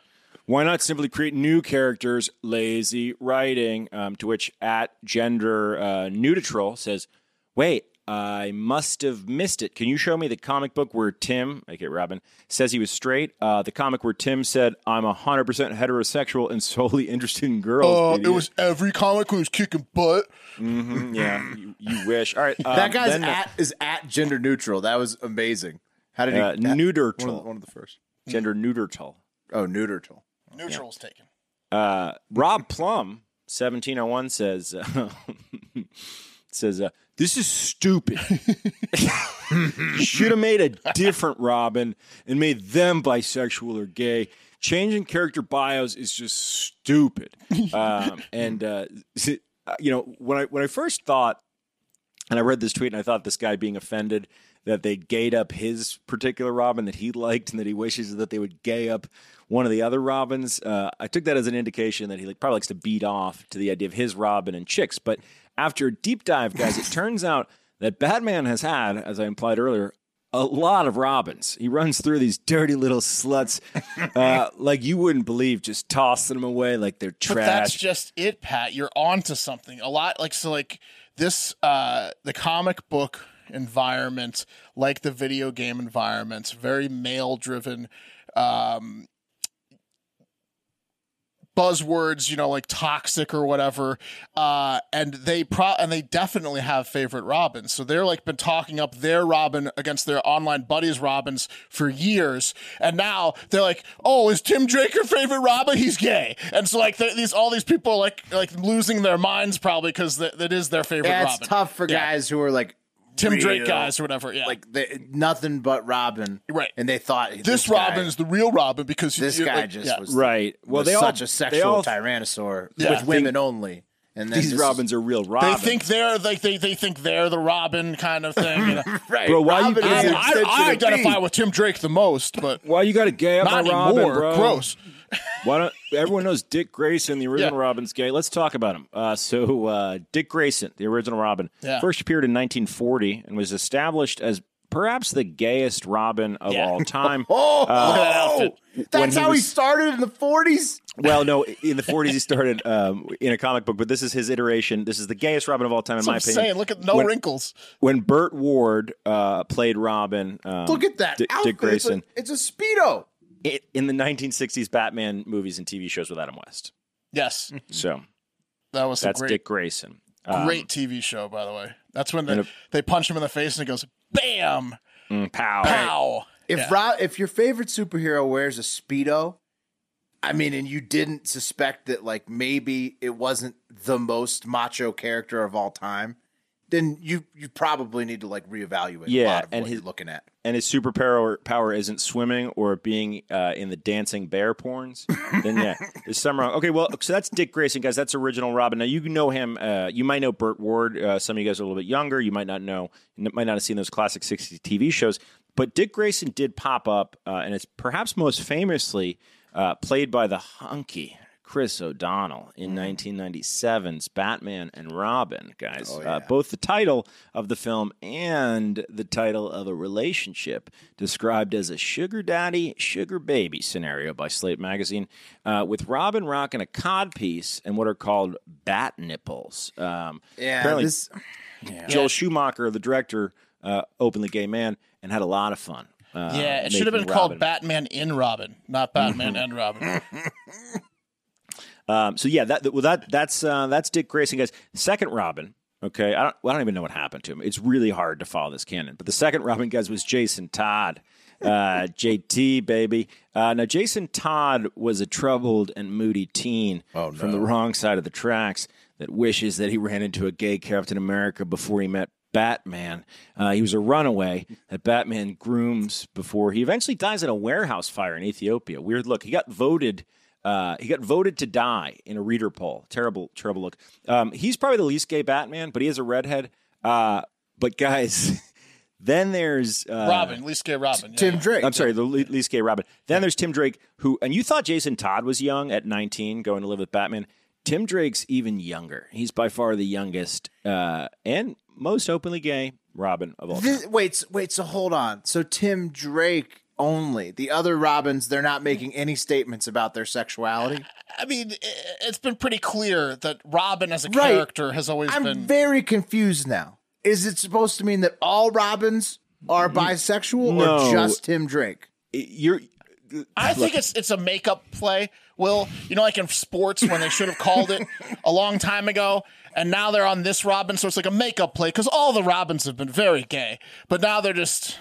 Speaker 3: Why not simply create new characters? Lazy writing. Um, to which at gender uh, neutral says, "Wait, I must have missed it. Can you show me the comic book where Tim, aka Robin, says he was straight? Uh, the comic where Tim said I'm hundred percent heterosexual and solely interested in girls.
Speaker 2: Uh, it was every comic who was kicking butt.
Speaker 3: Mhm, yeah. You, you wish. All right,
Speaker 1: that
Speaker 3: um,
Speaker 1: guy's
Speaker 3: then,
Speaker 1: at is at gender neutral. That was amazing. How did he?
Speaker 3: uh,
Speaker 1: that-
Speaker 3: neutertal.
Speaker 1: One of, the, one of the first.
Speaker 3: gender neutral.
Speaker 1: Oh, neutertal.
Speaker 2: Neutral was taken.
Speaker 3: Uh, Rob Plum, seventeen oh one says uh, says uh, this is stupid. Should have made a different Robin and made them bisexual or gay. Changing character bios is just stupid. Um, and uh, you know when I when I first thought and I read this tweet and I thought this guy being offended that they gayed up his particular Robin that he liked and that he wishes that they would gay up one of the other Robins. Uh, I took that as an indication that he like probably likes to beat off to the idea of his Robin and chicks. But after a deep dive, guys, it turns out that Batman has had, as I implied earlier, a lot of Robins. He runs through these dirty little sluts, uh, like you wouldn't believe, just tossing them away like they're
Speaker 2: But that's just it, Pat. You're onto something. A lot like so like this uh the comic book environment, like the video game environment, very male driven um buzzwords, you know, like toxic or whatever. Uh and they pro and they definitely have favorite Robins. So they're like been talking up their Robin against their online buddies Robins for years. And now they're like, "Oh, is Tim Drake your favorite Robin? He's gay." And so like these all these people are like like losing their minds probably cuz that, that is their favorite
Speaker 1: it's
Speaker 2: Robin.
Speaker 1: tough for
Speaker 2: Yeah.
Speaker 1: guys who are like
Speaker 2: Tim Drake guys or whatever. Yeah.
Speaker 1: like they, nothing but Robin,
Speaker 2: Right.
Speaker 1: And they thought
Speaker 2: this,
Speaker 1: guy-
Speaker 2: Robin is the real Robin because
Speaker 1: this
Speaker 2: you're
Speaker 1: guy
Speaker 2: like-
Speaker 1: just
Speaker 2: yeah.
Speaker 1: was
Speaker 3: right. Well,
Speaker 1: was
Speaker 3: they all
Speaker 1: such a sexual
Speaker 3: all-
Speaker 1: tyrannosaur
Speaker 2: Yeah.
Speaker 1: with women only. And then
Speaker 3: These
Speaker 1: this
Speaker 3: Robins
Speaker 1: is,
Speaker 3: are real
Speaker 2: They think they're like they, they think they're the Robin kind of thing. You know?
Speaker 1: right,
Speaker 3: Bro, why you
Speaker 1: Robin is
Speaker 3: guys-
Speaker 1: an
Speaker 2: I, I identify
Speaker 1: me.
Speaker 2: with Tim Drake the most, but
Speaker 3: Why you got to gay up my Robin,
Speaker 2: anymore.
Speaker 3: bro?
Speaker 2: Gross.
Speaker 3: Why don't everyone knows Dick Grayson, the original
Speaker 2: Yeah.
Speaker 3: Robin's gay? Let's talk about him. Uh, so, uh, Dick Grayson, the original Robin,
Speaker 2: Yeah.
Speaker 3: first appeared in 1940 and was established as perhaps the gayest Robin of
Speaker 2: Yeah.
Speaker 3: all time.
Speaker 1: Oh,
Speaker 2: Look at that outfit.
Speaker 1: that's
Speaker 3: he
Speaker 1: how he started in the 40s.
Speaker 3: well, no, in the 40s he started um, in a comic book, but this is his iteration. This is the gayest Robin of all time, in
Speaker 2: That's
Speaker 3: my
Speaker 2: what I'm
Speaker 3: opinion.
Speaker 2: saying. Look at no
Speaker 3: When-
Speaker 2: wrinkles.
Speaker 3: When Burt Ward uh, played Robin, um,
Speaker 1: Look at that
Speaker 3: Dick,
Speaker 1: outfit.
Speaker 3: Dick Grayson,
Speaker 1: It's a, it's a speedo.
Speaker 3: It, in the 1960s Batman movies and TV shows with Adam West.
Speaker 2: Yes,
Speaker 3: So
Speaker 2: that was a
Speaker 3: that's
Speaker 2: great,
Speaker 3: Dick Grayson. Um,
Speaker 2: great TV show. By the way, that's when they,
Speaker 3: and if-
Speaker 2: they punch him in the face and it goes bam,
Speaker 3: mm, pow.
Speaker 2: pow.
Speaker 1: If
Speaker 2: Yeah.
Speaker 1: Ro- if your favorite superhero wears a speedo, I mean, and you didn't suspect that, like maybe it wasn't the most macho character of all time, then you you probably need to like reevaluate. a
Speaker 3: Yeah,
Speaker 1: lot of
Speaker 3: and
Speaker 1: what
Speaker 3: his-
Speaker 1: you're looking at.
Speaker 3: and his superpower power isn't swimming or being uh, in the dancing bear porns, then yeah, there's some wrong. Okay, well, so that's Dick Grayson, guys. That's original Robin. Now you know him. Uh, you might know Burt Ward. Uh, some of you guys are a little bit younger. You might not know. Might not have seen those classic '60s TV shows. But Dick Grayson did pop up, uh, and it's perhaps most famously uh, played by the hunky Chris O'Donnell in 1997's Batman and Robin, guys. uh, both the title of the film and the title of a relationship described as a sugar daddy, sugar baby scenario by Slate Magazine, uh, with Robin rocking a codpiece and what are called bat nipples. Um,
Speaker 1: Yeah,
Speaker 3: apparently
Speaker 1: this
Speaker 3: Joel Schumacher, the director, uh, openly gay man, and had a lot of fun. Uh,
Speaker 2: yeah, it should have been
Speaker 3: making
Speaker 2: called Batman in Robin, not Batman and Robin.
Speaker 3: Um, so yeah, that well that that's uh, that's Dick Grayson, guys. Second Robin. Okay, I don't I don't even know what happened to him. It's really hard to follow this canon. But the second Robin, guys, was Jason Todd. Uh, JT baby. Uh, now Jason Todd was a troubled and moody teen from the wrong side of the tracks that wishes that he ran into a gay Captain America before he met Batman. Uh, he was a runaway that Batman grooms before he eventually dies in a warehouse fire in Ethiopia. Weird look. He got voted. Uh, he got voted to die in a reader poll. Terrible, terrible look. Um, he's probably the least gay Batman, but he is a redhead. Uh, but guys, then there's uh,
Speaker 2: Robin, least gay Robin. Yeah,
Speaker 1: Tim
Speaker 2: yeah.
Speaker 1: Drake.
Speaker 3: I'm sorry, the le- least gay Robin. Then there's Tim Drake, who, and you thought Jason Todd was young at 19, going to live with Batman. Tim Drake's even younger. He's by far the youngest uh, and most openly gay Robin of all time.
Speaker 1: This, wait, wait. So hold on. So Tim Drake only. The other Robins, they're not making any statements about their sexuality.
Speaker 2: I mean, it's been pretty clear that Robin as a
Speaker 1: Right.
Speaker 2: character has always
Speaker 1: I'm
Speaker 2: been.
Speaker 1: very confused now. Is it supposed to mean that all Robins are bisexual
Speaker 3: No.
Speaker 1: or just Tim Drake?
Speaker 3: You're
Speaker 2: I think it's it's a makeup play. Will you know, like in sports when they should have called it a long time ago, and now they're on this Robin, so it's like a makeup play because all the Robins have been very gay, but now they're just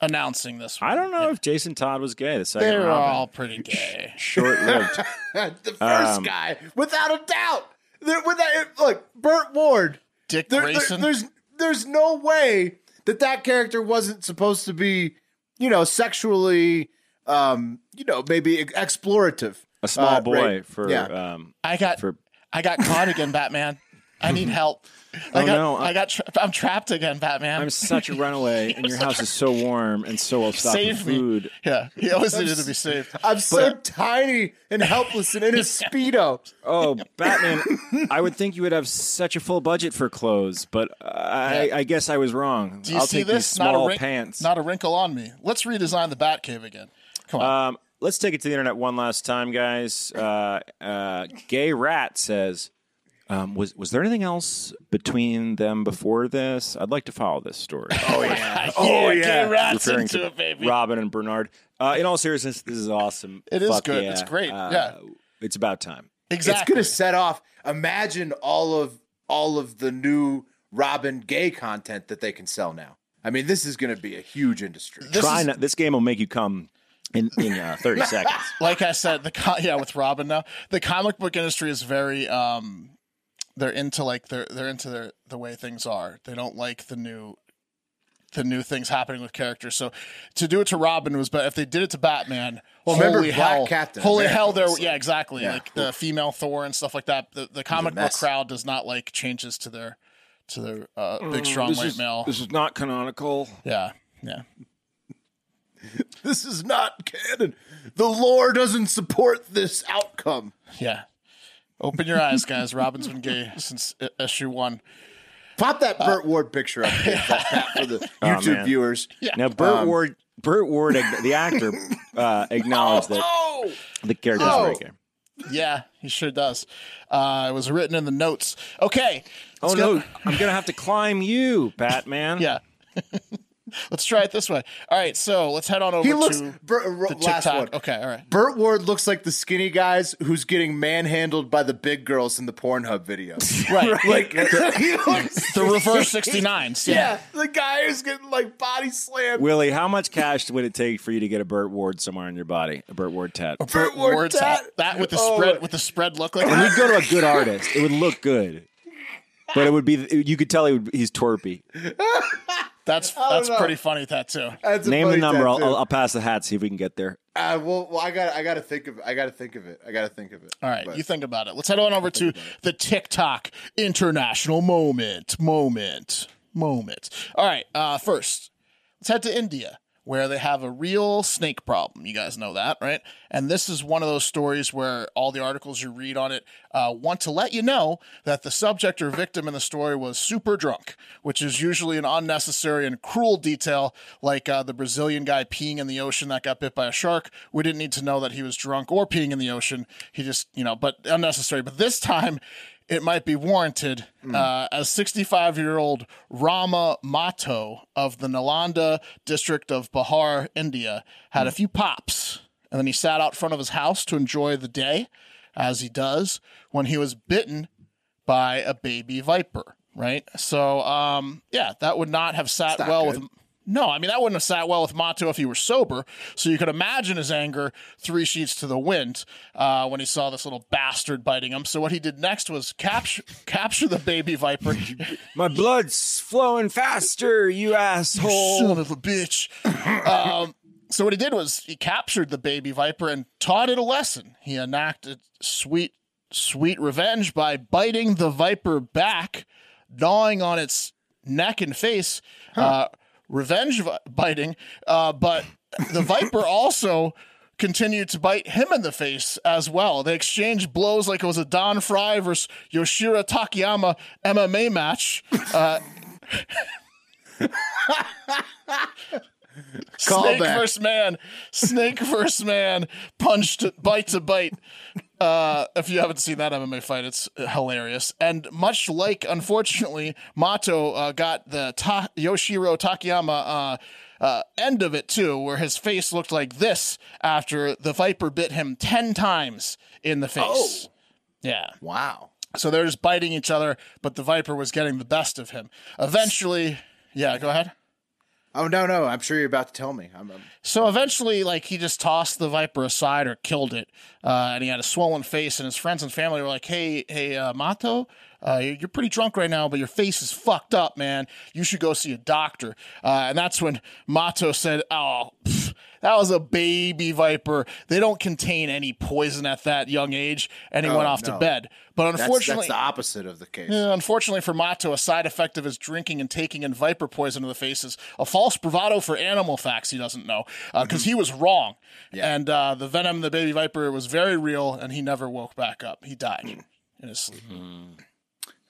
Speaker 2: announcing this.
Speaker 3: I don't know if Jason Todd was gay. The second
Speaker 2: They're
Speaker 3: Robin,
Speaker 2: all pretty gay.
Speaker 3: short lived.
Speaker 1: the first
Speaker 3: Um,
Speaker 1: guy, without a doubt. There, without, look, Burt Ward.
Speaker 2: Dick
Speaker 1: There- there-
Speaker 2: Grayson.
Speaker 1: there's there's no way that that character wasn't supposed to be, you know, sexually, um, you know, maybe explorative.
Speaker 3: A small
Speaker 1: Uh,
Speaker 3: boy
Speaker 1: right.
Speaker 3: for
Speaker 1: Yeah.
Speaker 3: um,
Speaker 2: I got
Speaker 3: for
Speaker 2: I got caught again, Batman. I need help. I
Speaker 3: Oh,
Speaker 2: got,
Speaker 3: no,
Speaker 2: I,
Speaker 3: I-
Speaker 2: got tra- I'm trapped again, Batman.
Speaker 3: I'm such a runaway, and your house is so warm and so well stocked with food.
Speaker 2: Yeah, he always needed to be saved.
Speaker 1: I'm so tiny and helpless and in a speedo.
Speaker 3: Oh, Batman! I would think you would have such a full budget for clothes, but I, I guess I was wrong.
Speaker 2: Do you
Speaker 3: I'll
Speaker 2: see
Speaker 3: take
Speaker 2: this?
Speaker 3: these
Speaker 2: Not a
Speaker 3: small pants.
Speaker 2: Not a wrinkle on me. Let's redesign the Batcave again. Come on.
Speaker 3: Um, let's take it to the internet one last time, guys. Uh, uh, Gay Rat says, um, "Was was there anything else between them before this? I'd like to follow this story."
Speaker 1: Oh yeah.
Speaker 2: oh yeah, rats
Speaker 3: Referring
Speaker 2: into
Speaker 3: to
Speaker 2: it, baby.
Speaker 3: Robin and Bernard. Uh, in all seriousness, this is awesome.
Speaker 2: It is
Speaker 3: Fuck
Speaker 2: good.
Speaker 3: yeah.
Speaker 2: It's great.
Speaker 3: Uh,
Speaker 2: Yeah.
Speaker 3: it's about time.
Speaker 2: exactly.
Speaker 1: It's gonna set off. Imagine all of all of the new Robin gay content that they can sell now. I mean, this is gonna be a huge industry.
Speaker 2: This
Speaker 3: Try
Speaker 2: is-
Speaker 3: not, this game will make you come in in uh, thirty seconds.
Speaker 2: like I said, the co- yeah with Robin now, the comic book industry is very um, they're into like they're they're into their the way things are. They don't like the new the new things happening with characters. So to do it to Robin was, but if they did it to Batman,
Speaker 1: Well,
Speaker 2: holy
Speaker 1: remember Black
Speaker 2: hell,
Speaker 1: Captain
Speaker 2: holy
Speaker 1: America
Speaker 2: hell, there,
Speaker 1: was
Speaker 2: yeah, exactly,
Speaker 1: Yeah.
Speaker 2: like the female Thor and stuff like that. The the comic book crowd does not like changes to their to their uh, big strong
Speaker 3: Mm, this
Speaker 2: white
Speaker 3: is,
Speaker 2: male.
Speaker 3: This is not canonical.
Speaker 2: Yeah, yeah.
Speaker 1: This is not canon. The lore doesn't support this outcome.
Speaker 2: Yeah. Open your eyes, guys. Robin's been gay since uh, issue one.
Speaker 1: Pop that Burt Ward picture up Dave, that- that for the
Speaker 3: Oh,
Speaker 1: YouTube
Speaker 3: man.
Speaker 1: viewers.
Speaker 3: Now, Burt
Speaker 1: Um,
Speaker 3: Ward, Burt Ward, the actor, uh, acknowledged that
Speaker 1: Oh,
Speaker 3: the character's
Speaker 1: Oh.
Speaker 3: very gay.
Speaker 2: Yeah, he sure does. Uh, it was written in the notes. Okay.
Speaker 3: Oh
Speaker 2: let's
Speaker 3: no, I'm gonna have to climb you, Batman.
Speaker 2: Yeah. Let's try it this way. All right, so let's head on over
Speaker 1: he looks.
Speaker 2: to
Speaker 1: Burt, ro-
Speaker 2: the
Speaker 1: last
Speaker 2: TikTok.
Speaker 1: one.
Speaker 2: Okay, all right.
Speaker 1: Burt Ward looks like the skinny guys who's getting manhandled by the big girls in the Pornhub videos.
Speaker 2: Right.
Speaker 1: Like he looks.
Speaker 2: The reverse 69s. Yeah.
Speaker 1: Yeah, the guy who's getting like body slammed.
Speaker 3: Willie, how much cash would it take for you to get a Burt Ward somewhere on your body? A Burt Ward tat.
Speaker 1: A Burt Ward
Speaker 2: Words
Speaker 1: tat.
Speaker 2: out. That with the
Speaker 1: Oh,
Speaker 2: spread with the spread look like
Speaker 3: And he'd go to a good artist. It would look good. But it would be you could tell he would, he's twerpy.
Speaker 2: That's that's
Speaker 1: know.
Speaker 2: pretty funny tattoo.
Speaker 1: That's a
Speaker 3: Name the number. I'll. I'll, I'll pass the hat. See if we can get there.
Speaker 1: Uh, well, well, I got, I got to think of, I got to think of it. I got to think of it.
Speaker 2: All right,
Speaker 1: But-
Speaker 2: you think about it. Let's head on over to the TikTok international moment, moment, moment. All right, uh, first, let's head to India, where they have a real snake problem. You guys know that, right? And this is one of those stories where all the articles you read on it uh, want to let you know that the subject or victim in the story was super drunk, which is usually an unnecessary and cruel detail, like uh, the Brazilian guy peeing in the ocean that got bit by a shark. We didn't need to know that he was drunk or peeing in the ocean. He just, you know, but unnecessary. But this time, it might be warranted uh, as 65 year old Rama Mato of the Nalanda district of Bihar, India, had a few pops. And then he sat out front of his house to enjoy the day, as he does, when he was bitten by a baby viper, right? So, um, yeah, that would not have sat
Speaker 1: not
Speaker 2: well
Speaker 1: good.
Speaker 2: with. No, I mean, that wouldn't have sat well with Mato if he were sober. So you could imagine his anger three sheets to the wind uh, when he saw this little bastard biting him. So what he did next was capture capture the baby viper.
Speaker 3: My blood's flowing faster, you asshole.
Speaker 2: Son of a bitch. um, so what he did was he captured the baby viper and taught it a lesson. He enacted sweet, sweet revenge by biting the viper back, gnawing on its neck and face. Uh, revenge biting, uh, but the viper also continued to bite him in the face as well. They exchanged blows like it was a Don Frye versus Yoshihiro Takayama MMA match. Uh,
Speaker 1: Call
Speaker 2: Snake
Speaker 1: back.
Speaker 2: versus man. Snake versus man. Punch to bite to bite. Uh, if you haven't seen that MMA fight, it's hilarious. And much like, unfortunately, Mato uh, got the ta- Yoshihiro Takayama uh, uh, end of it too, where his face looked like this after the viper bit him 10 times in the face. Oh. Yeah.
Speaker 1: Wow.
Speaker 2: So they're just biting each other, but the viper was getting the best of him. Eventually, yeah, go ahead.
Speaker 1: Oh no, no. I'm sure you're about to tell me. I'm, I'm
Speaker 2: So eventually, like he just tossed the viper aside or killed it, uh, and he had a swollen face. And his friends and family were like, "Hey, hey, uh, Mato, uh, you're you're pretty drunk right now, but your face is fucked up, man. You should go see a doctor." Uh, and that's when Mato said, "Oh, pff, that was a baby viper. They don't contain any poison at that young age." And he
Speaker 1: Oh,
Speaker 2: went off to bed. But unfortunately,
Speaker 1: that's the opposite of the case.
Speaker 2: yeah, unfortunately for Mato, a side effect of his drinking and taking in viper poison to the face is a false bravado for animal facts he doesn't know because he was wrong. And uh, the venom in the baby viper was very real, and he never woke back up. He died in his sleep.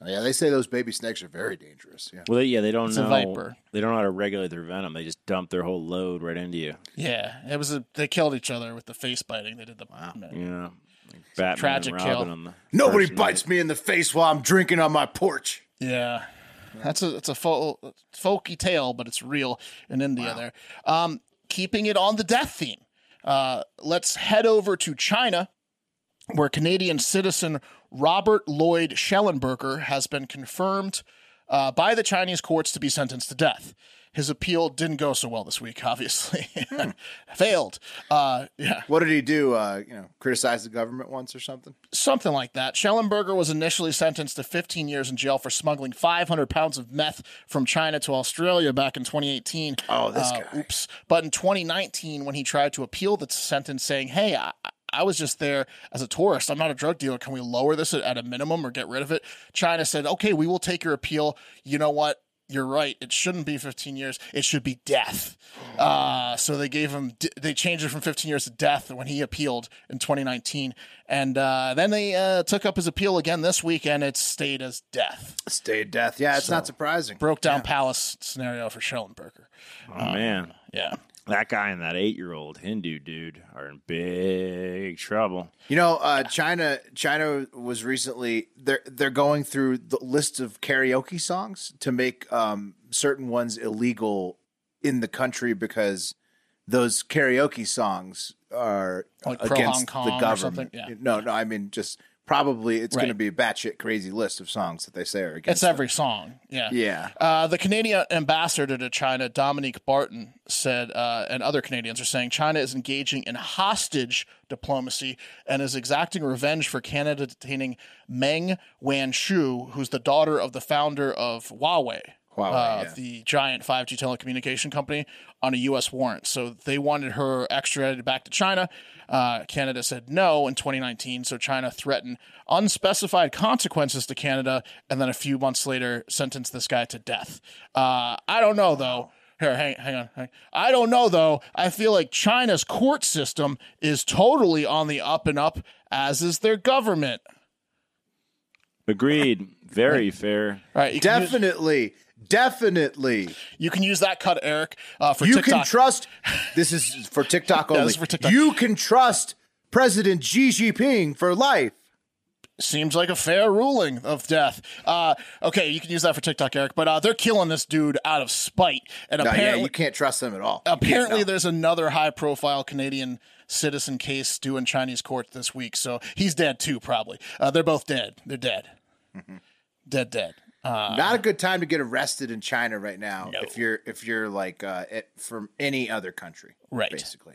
Speaker 1: Oh, yeah, they say those baby snakes are very dangerous. Yeah.
Speaker 3: Well, yeah, they don't
Speaker 2: It's a
Speaker 3: know.
Speaker 2: viper.
Speaker 3: They don't know how to regulate their venom. They just dump their whole load right into you.
Speaker 2: Yeah, it was a. They killed each other with the face biting. They did the. Wow.
Speaker 3: Yeah, like Batman
Speaker 2: tragic
Speaker 3: and
Speaker 2: kill.
Speaker 3: Robin on the
Speaker 1: Nobody
Speaker 3: first
Speaker 1: bites me in the face while I'm drinking on my porch.
Speaker 2: Yeah. That's a it's a fo- folky tale, but it's real in India there. Um, keeping it on the death theme. Uh, let's head over to China, where Canadian citizen Robert Lloyd Schellenberger has been confirmed uh, by the Chinese courts to be sentenced to death. His appeal didn't go so well this week, obviously. Failed. Uh, yeah.
Speaker 1: What did he do? Uh, you know, criticize the government once or something?
Speaker 2: something like that. Schellenberger was initially sentenced to 15 years in jail for smuggling 500 pounds of meth from China to Australia back in 2018.
Speaker 1: Oh, this
Speaker 2: Uh,
Speaker 1: guy.
Speaker 2: Oops. But in 2019, when he tried to appeal the sentence, saying, "Hey, I, I was just there as a tourist. I'm not a drug dealer. Can we lower this at, at a minimum or get rid of it?" China said, "Okay, we will take your appeal. You know what?" you're right. It shouldn't be 15 years. It should be death. Uh, so they gave him, they changed it from 15 years to death when he appealed in 2019. And uh, then they uh, took up his appeal again this week and it stayed as death.
Speaker 1: Stayed death. Yeah, it's
Speaker 2: So,
Speaker 1: not surprising.
Speaker 2: Broke down palace scenario for Schellenberger.
Speaker 3: Oh man,
Speaker 2: Yeah.
Speaker 3: That guy and that eight-year-old Hindu dude are in big trouble.
Speaker 1: You know, uh, China China was recently they're they're going through the list of karaoke songs to make um, certain ones illegal in the country because those karaoke songs are
Speaker 2: Like
Speaker 1: against
Speaker 2: Hong
Speaker 1: the
Speaker 2: Kong or
Speaker 1: government.
Speaker 2: something? Yeah.
Speaker 1: No, no, I mean just probably it's going to be a batshit crazy list of songs that they say are against.
Speaker 2: It's every song. Yeah.
Speaker 1: Yeah.
Speaker 2: Uh, the Canadian ambassador to China, Dominic Barton, said, uh, and other Canadians are saying China is engaging in hostage diplomacy and is exacting revenge for Canada detaining Meng Wanzhou, who's the daughter of the founder of Huawei.
Speaker 1: Huawei,
Speaker 2: uh,
Speaker 1: yeah.
Speaker 2: the giant 5G telecommunication company, on a U.S. warrant. So they wanted her extradited back to China. Uh, Canada said no in 2019. So China threatened unspecified consequences to Canada, and then a few months later sentenced this guy to death. Uh, I don't know though. Here, hang, hang on. Hang. I don't know though. I feel like China's court system is totally on the up and up, as is their government.
Speaker 3: Agreed. Very fair.
Speaker 2: All right, you can use-
Speaker 1: Definitely,
Speaker 2: you can use that cut, Eric, uh, for
Speaker 1: you
Speaker 2: TikTok.
Speaker 1: can trust. This is for TikTok
Speaker 2: Yeah,
Speaker 1: only.
Speaker 2: this is for TikTok.
Speaker 1: You can trust President Xi Jinping for life.
Speaker 2: Seems like a fair ruling of death. Uh, okay, you can use that for TikTok, Eric, but uh, they're killing this dude out of spite. And
Speaker 1: No, yeah,
Speaker 2: apparently,
Speaker 1: you can't trust them at all.
Speaker 2: apparently
Speaker 1: no.
Speaker 2: there's another high-profile Canadian citizen case due in Chinese court this week, so he's dead too, probably. Uh, they're both dead. They're dead.
Speaker 1: Mm-hmm.
Speaker 2: Dead, dead. Uh,
Speaker 1: not a good time to get arrested in China right now.
Speaker 2: No.
Speaker 1: If you're if you're like uh, it, from any other country,
Speaker 2: Right.
Speaker 1: Basically,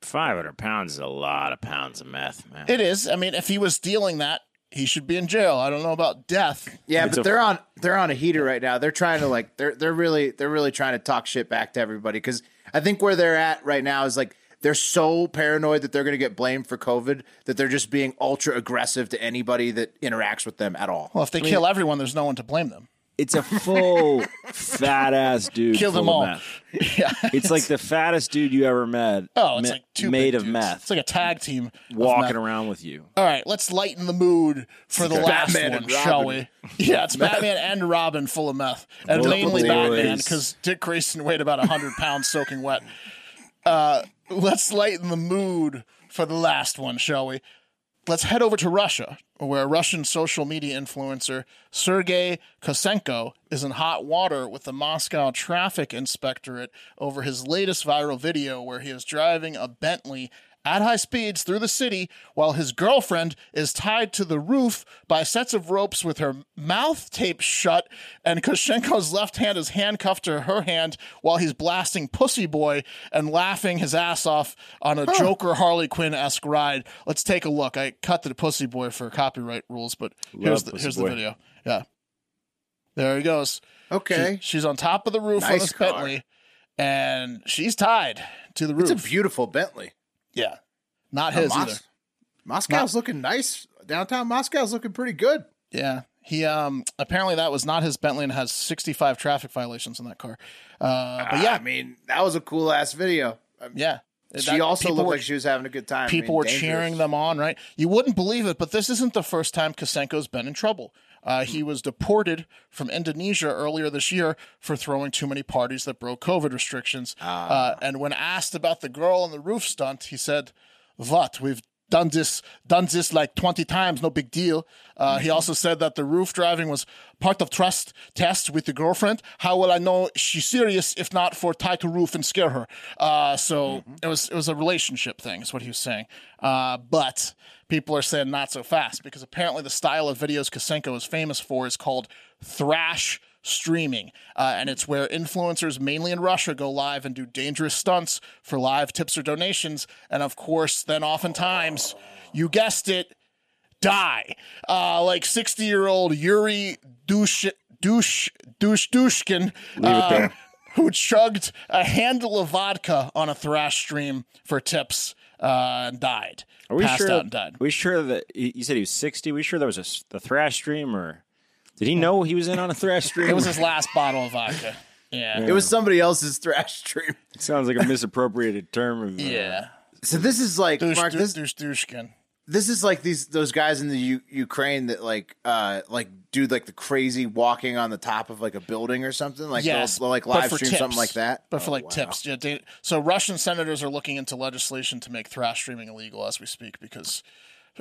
Speaker 3: Five hundred pounds is a lot of pounds of meth, man.
Speaker 2: it is. I mean, if he was stealing that, he should be in jail. I don't know about death.
Speaker 1: yeah.
Speaker 3: It's
Speaker 1: but
Speaker 3: a-
Speaker 1: they're on they're on a heater right now. They're trying to like they're they're really they're really trying to talk shit back to everybody because I think where they're at right now is like they're so paranoid that they're going to get blamed for COVID that they're just being ultra aggressive to anybody that interacts with them at all.
Speaker 2: Well, if they kill everyone, there's no one to blame them.
Speaker 3: It's a full fat ass dude.
Speaker 2: Kill them
Speaker 3: full of
Speaker 2: all. yeah.
Speaker 3: It's like the fattest dude you ever met.
Speaker 2: Oh, it's
Speaker 3: ma-
Speaker 2: like two
Speaker 3: made of
Speaker 2: dudes.
Speaker 3: meth,
Speaker 2: It's like a tag team
Speaker 3: walking around with you.
Speaker 2: All right, let's lighten the mood for the last
Speaker 1: Batman
Speaker 2: one, shall we? Yeah, it's Batman and Robin full of meth, and mainly Batman because Dick Grayson weighed about hundred pounds soaking wet. Uh, let's lighten the mood for the last one, shall we? Let's head over to Russia, where Russian social media influencer Sergei Kosenko is in hot water with the Moscow Traffic Inspectorate over his latest viral video where he is driving a Bentley at high speeds through the city while his girlfriend is tied to the roof by sets of ropes with her mouth taped shut, and Koshenko's left hand is handcuffed to her hand while he's blasting Pussy Boy and laughing his ass off on a Joker Harley Quinn esque ride. Let's take a look. I cut to the Pussy Boy for copyright rules, but here's the,
Speaker 3: Pussy
Speaker 2: here's the video. Yeah. There he goes.
Speaker 1: Okay,
Speaker 2: She- she's on top of the roof of
Speaker 1: Nice
Speaker 2: this
Speaker 1: car.
Speaker 2: Bentley, and she's tied to the roof.
Speaker 1: it's a beautiful Bentley.
Speaker 2: Yeah. Not his
Speaker 1: Mos-
Speaker 2: either.
Speaker 1: Moscow's looking nice. Downtown Moscow's looking pretty good.
Speaker 2: Yeah. He um apparently that was not his Bentley and has 65 traffic violations in that car. Uh but yeah,
Speaker 1: I mean, that was a cool ass video.
Speaker 2: yeah.
Speaker 1: She
Speaker 2: That-
Speaker 1: also looked
Speaker 2: were-
Speaker 1: like she was having a good time. I
Speaker 2: people
Speaker 1: mean,
Speaker 2: were
Speaker 1: dangerous.
Speaker 2: cheering them on, right? You wouldn't believe it, but this isn't the first time Kosenko's been in trouble. Uh, he was deported from Indonesia earlier this year for throwing too many parties that broke COVID restrictions. Uh, and when asked about the girl on the roof stunt, he said, "What? We've done this, done this like twenty times. No big deal." Uh, He also said that the roof driving was part of trust test with the girlfriend. How will I know she's serious if not for tie to roof and scare her? Uh, so it was it was a relationship thing, is what he was saying. Uh, but people are saying not so fast because apparently the style of videos Kosenko is famous for is called thrash streaming. Uh, and it's where influencers, mainly in Russia, go live and do dangerous stunts for live tips or donations. And of course, then oftentimes, you guessed it, die. Uh, like 60 year old Yuri Dush, Dush, Dush, Dushkin. uh, Who chugged a handle of vodka on a thrash stream for tips uh, and died.
Speaker 3: Are we
Speaker 2: Passed
Speaker 3: sure?
Speaker 2: out and died.
Speaker 3: Are we sure that you said he was sixty? we sure there was a, the thrash stream or Did he know he was in on a thrash stream?
Speaker 2: It was his last bottle of vodka. Yeah.
Speaker 1: It was somebody else's thrash stream.
Speaker 3: It Sounds like a misappropriated term. Of, uh,
Speaker 2: Yeah.
Speaker 1: So this is like
Speaker 2: Douche,
Speaker 1: Mark.
Speaker 2: douche,
Speaker 1: This
Speaker 2: douche, douchkin.
Speaker 1: this is like these those guys in the U- Ukraine that like uh like do like the crazy walking on the top of like a building or something. Like
Speaker 2: yes,
Speaker 1: they'll, they'll like
Speaker 2: but
Speaker 1: live
Speaker 2: for
Speaker 1: stream
Speaker 2: tips.
Speaker 1: something like that.
Speaker 2: But for
Speaker 1: Oh,
Speaker 2: like
Speaker 1: wow.
Speaker 2: tips, yeah. They, so Russian senators are looking into legislation to make thrash streaming illegal as we speak because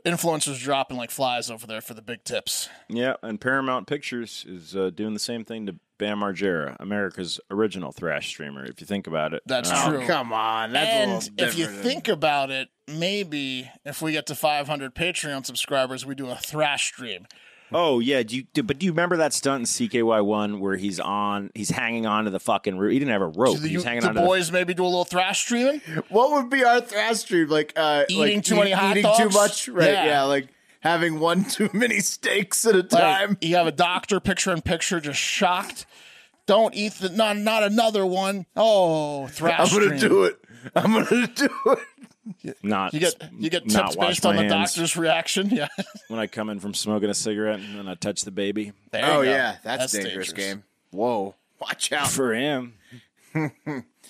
Speaker 2: influencers dropping like flies over there for the big tips.
Speaker 3: Yeah, and Paramount Pictures is uh, doing the same thing to Bam Margera, America's original thrash streamer. If you think about it,
Speaker 2: That's
Speaker 3: Uh,
Speaker 2: true.
Speaker 1: Come on, that's
Speaker 2: and
Speaker 1: little
Speaker 2: if you think about it, maybe if we get to 500 Patreon subscribers, we do a thrash stream.
Speaker 3: Oh yeah, do you, do, but do you remember that stunt in CKY one where he's on, he's hanging on to the fucking roof? He didn't have a rope.
Speaker 2: Do the,
Speaker 3: he's hanging
Speaker 2: the
Speaker 3: on to
Speaker 2: boys maybe do a little thrash streaming?
Speaker 1: what would be our thrash stream? Like uh,
Speaker 2: Eating
Speaker 1: like
Speaker 2: too many hot
Speaker 1: eating too much, right?
Speaker 2: Yeah.
Speaker 1: Yeah. like having one too many steaks at a
Speaker 2: Like,
Speaker 1: time.
Speaker 2: you have a doctor picture in picture, just shocked. Don't eat the not not another one. Oh, thrash
Speaker 1: I'm gonna
Speaker 2: stream.
Speaker 1: do it. I'm gonna do it.
Speaker 3: The, not
Speaker 2: You get you get
Speaker 3: not
Speaker 2: tips based on the
Speaker 3: hands
Speaker 2: doctor's reaction. Yeah.
Speaker 3: when I come in from smoking a cigarette and then I touch the baby.
Speaker 2: There
Speaker 1: Oh yeah, that's, dangerous, game. Whoa, watch out.
Speaker 3: For him,
Speaker 1: and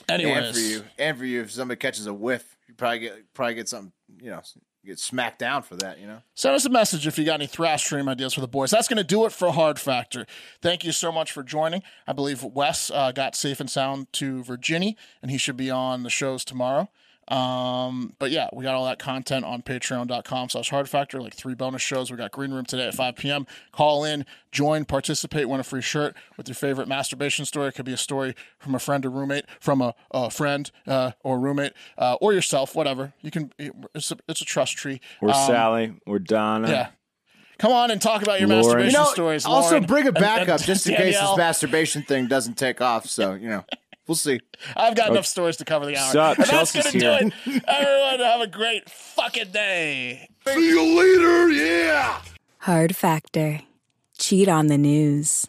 Speaker 1: for you, and for you, if somebody catches a whiff, you probably get probably get something. You know, get smacked down for that. You know.
Speaker 2: Send us a message if you got any thrash stream ideas for the boys. That's going to do it for Hard Factor. Thank you so much for joining. I believe Wes uh, got safe and sound to Virginia, and he should be on the shows tomorrow. Um, but yeah, we got all that content on patreon.com slash hard factor, like three bonus shows. We got Green Room today at 5 p.m. Call in, join, participate, win a free shirt with your favorite masturbation story. It could be a story from a friend or roommate, from a, a friend uh, or roommate, uh, or yourself, whatever. You can, it's a, it's a trust tree.
Speaker 3: or
Speaker 2: Um,
Speaker 3: Sally, or Donna.
Speaker 2: yeah. Come on and talk about your
Speaker 3: Lauren.
Speaker 2: masturbation
Speaker 1: You know,
Speaker 2: stories.
Speaker 1: also
Speaker 2: Lauren
Speaker 1: bring a
Speaker 2: and-
Speaker 1: backup
Speaker 2: and
Speaker 1: just in case this masturbation thing doesn't take off. So you know, we'll see.
Speaker 2: I've got enough stories to cover the hour.
Speaker 3: Sup?
Speaker 2: and that's
Speaker 3: Chelsea's
Speaker 2: going to do it. Everyone, have a great fucking day.
Speaker 4: See you later, yeah!
Speaker 9: Hard Factor. Cheat on the news.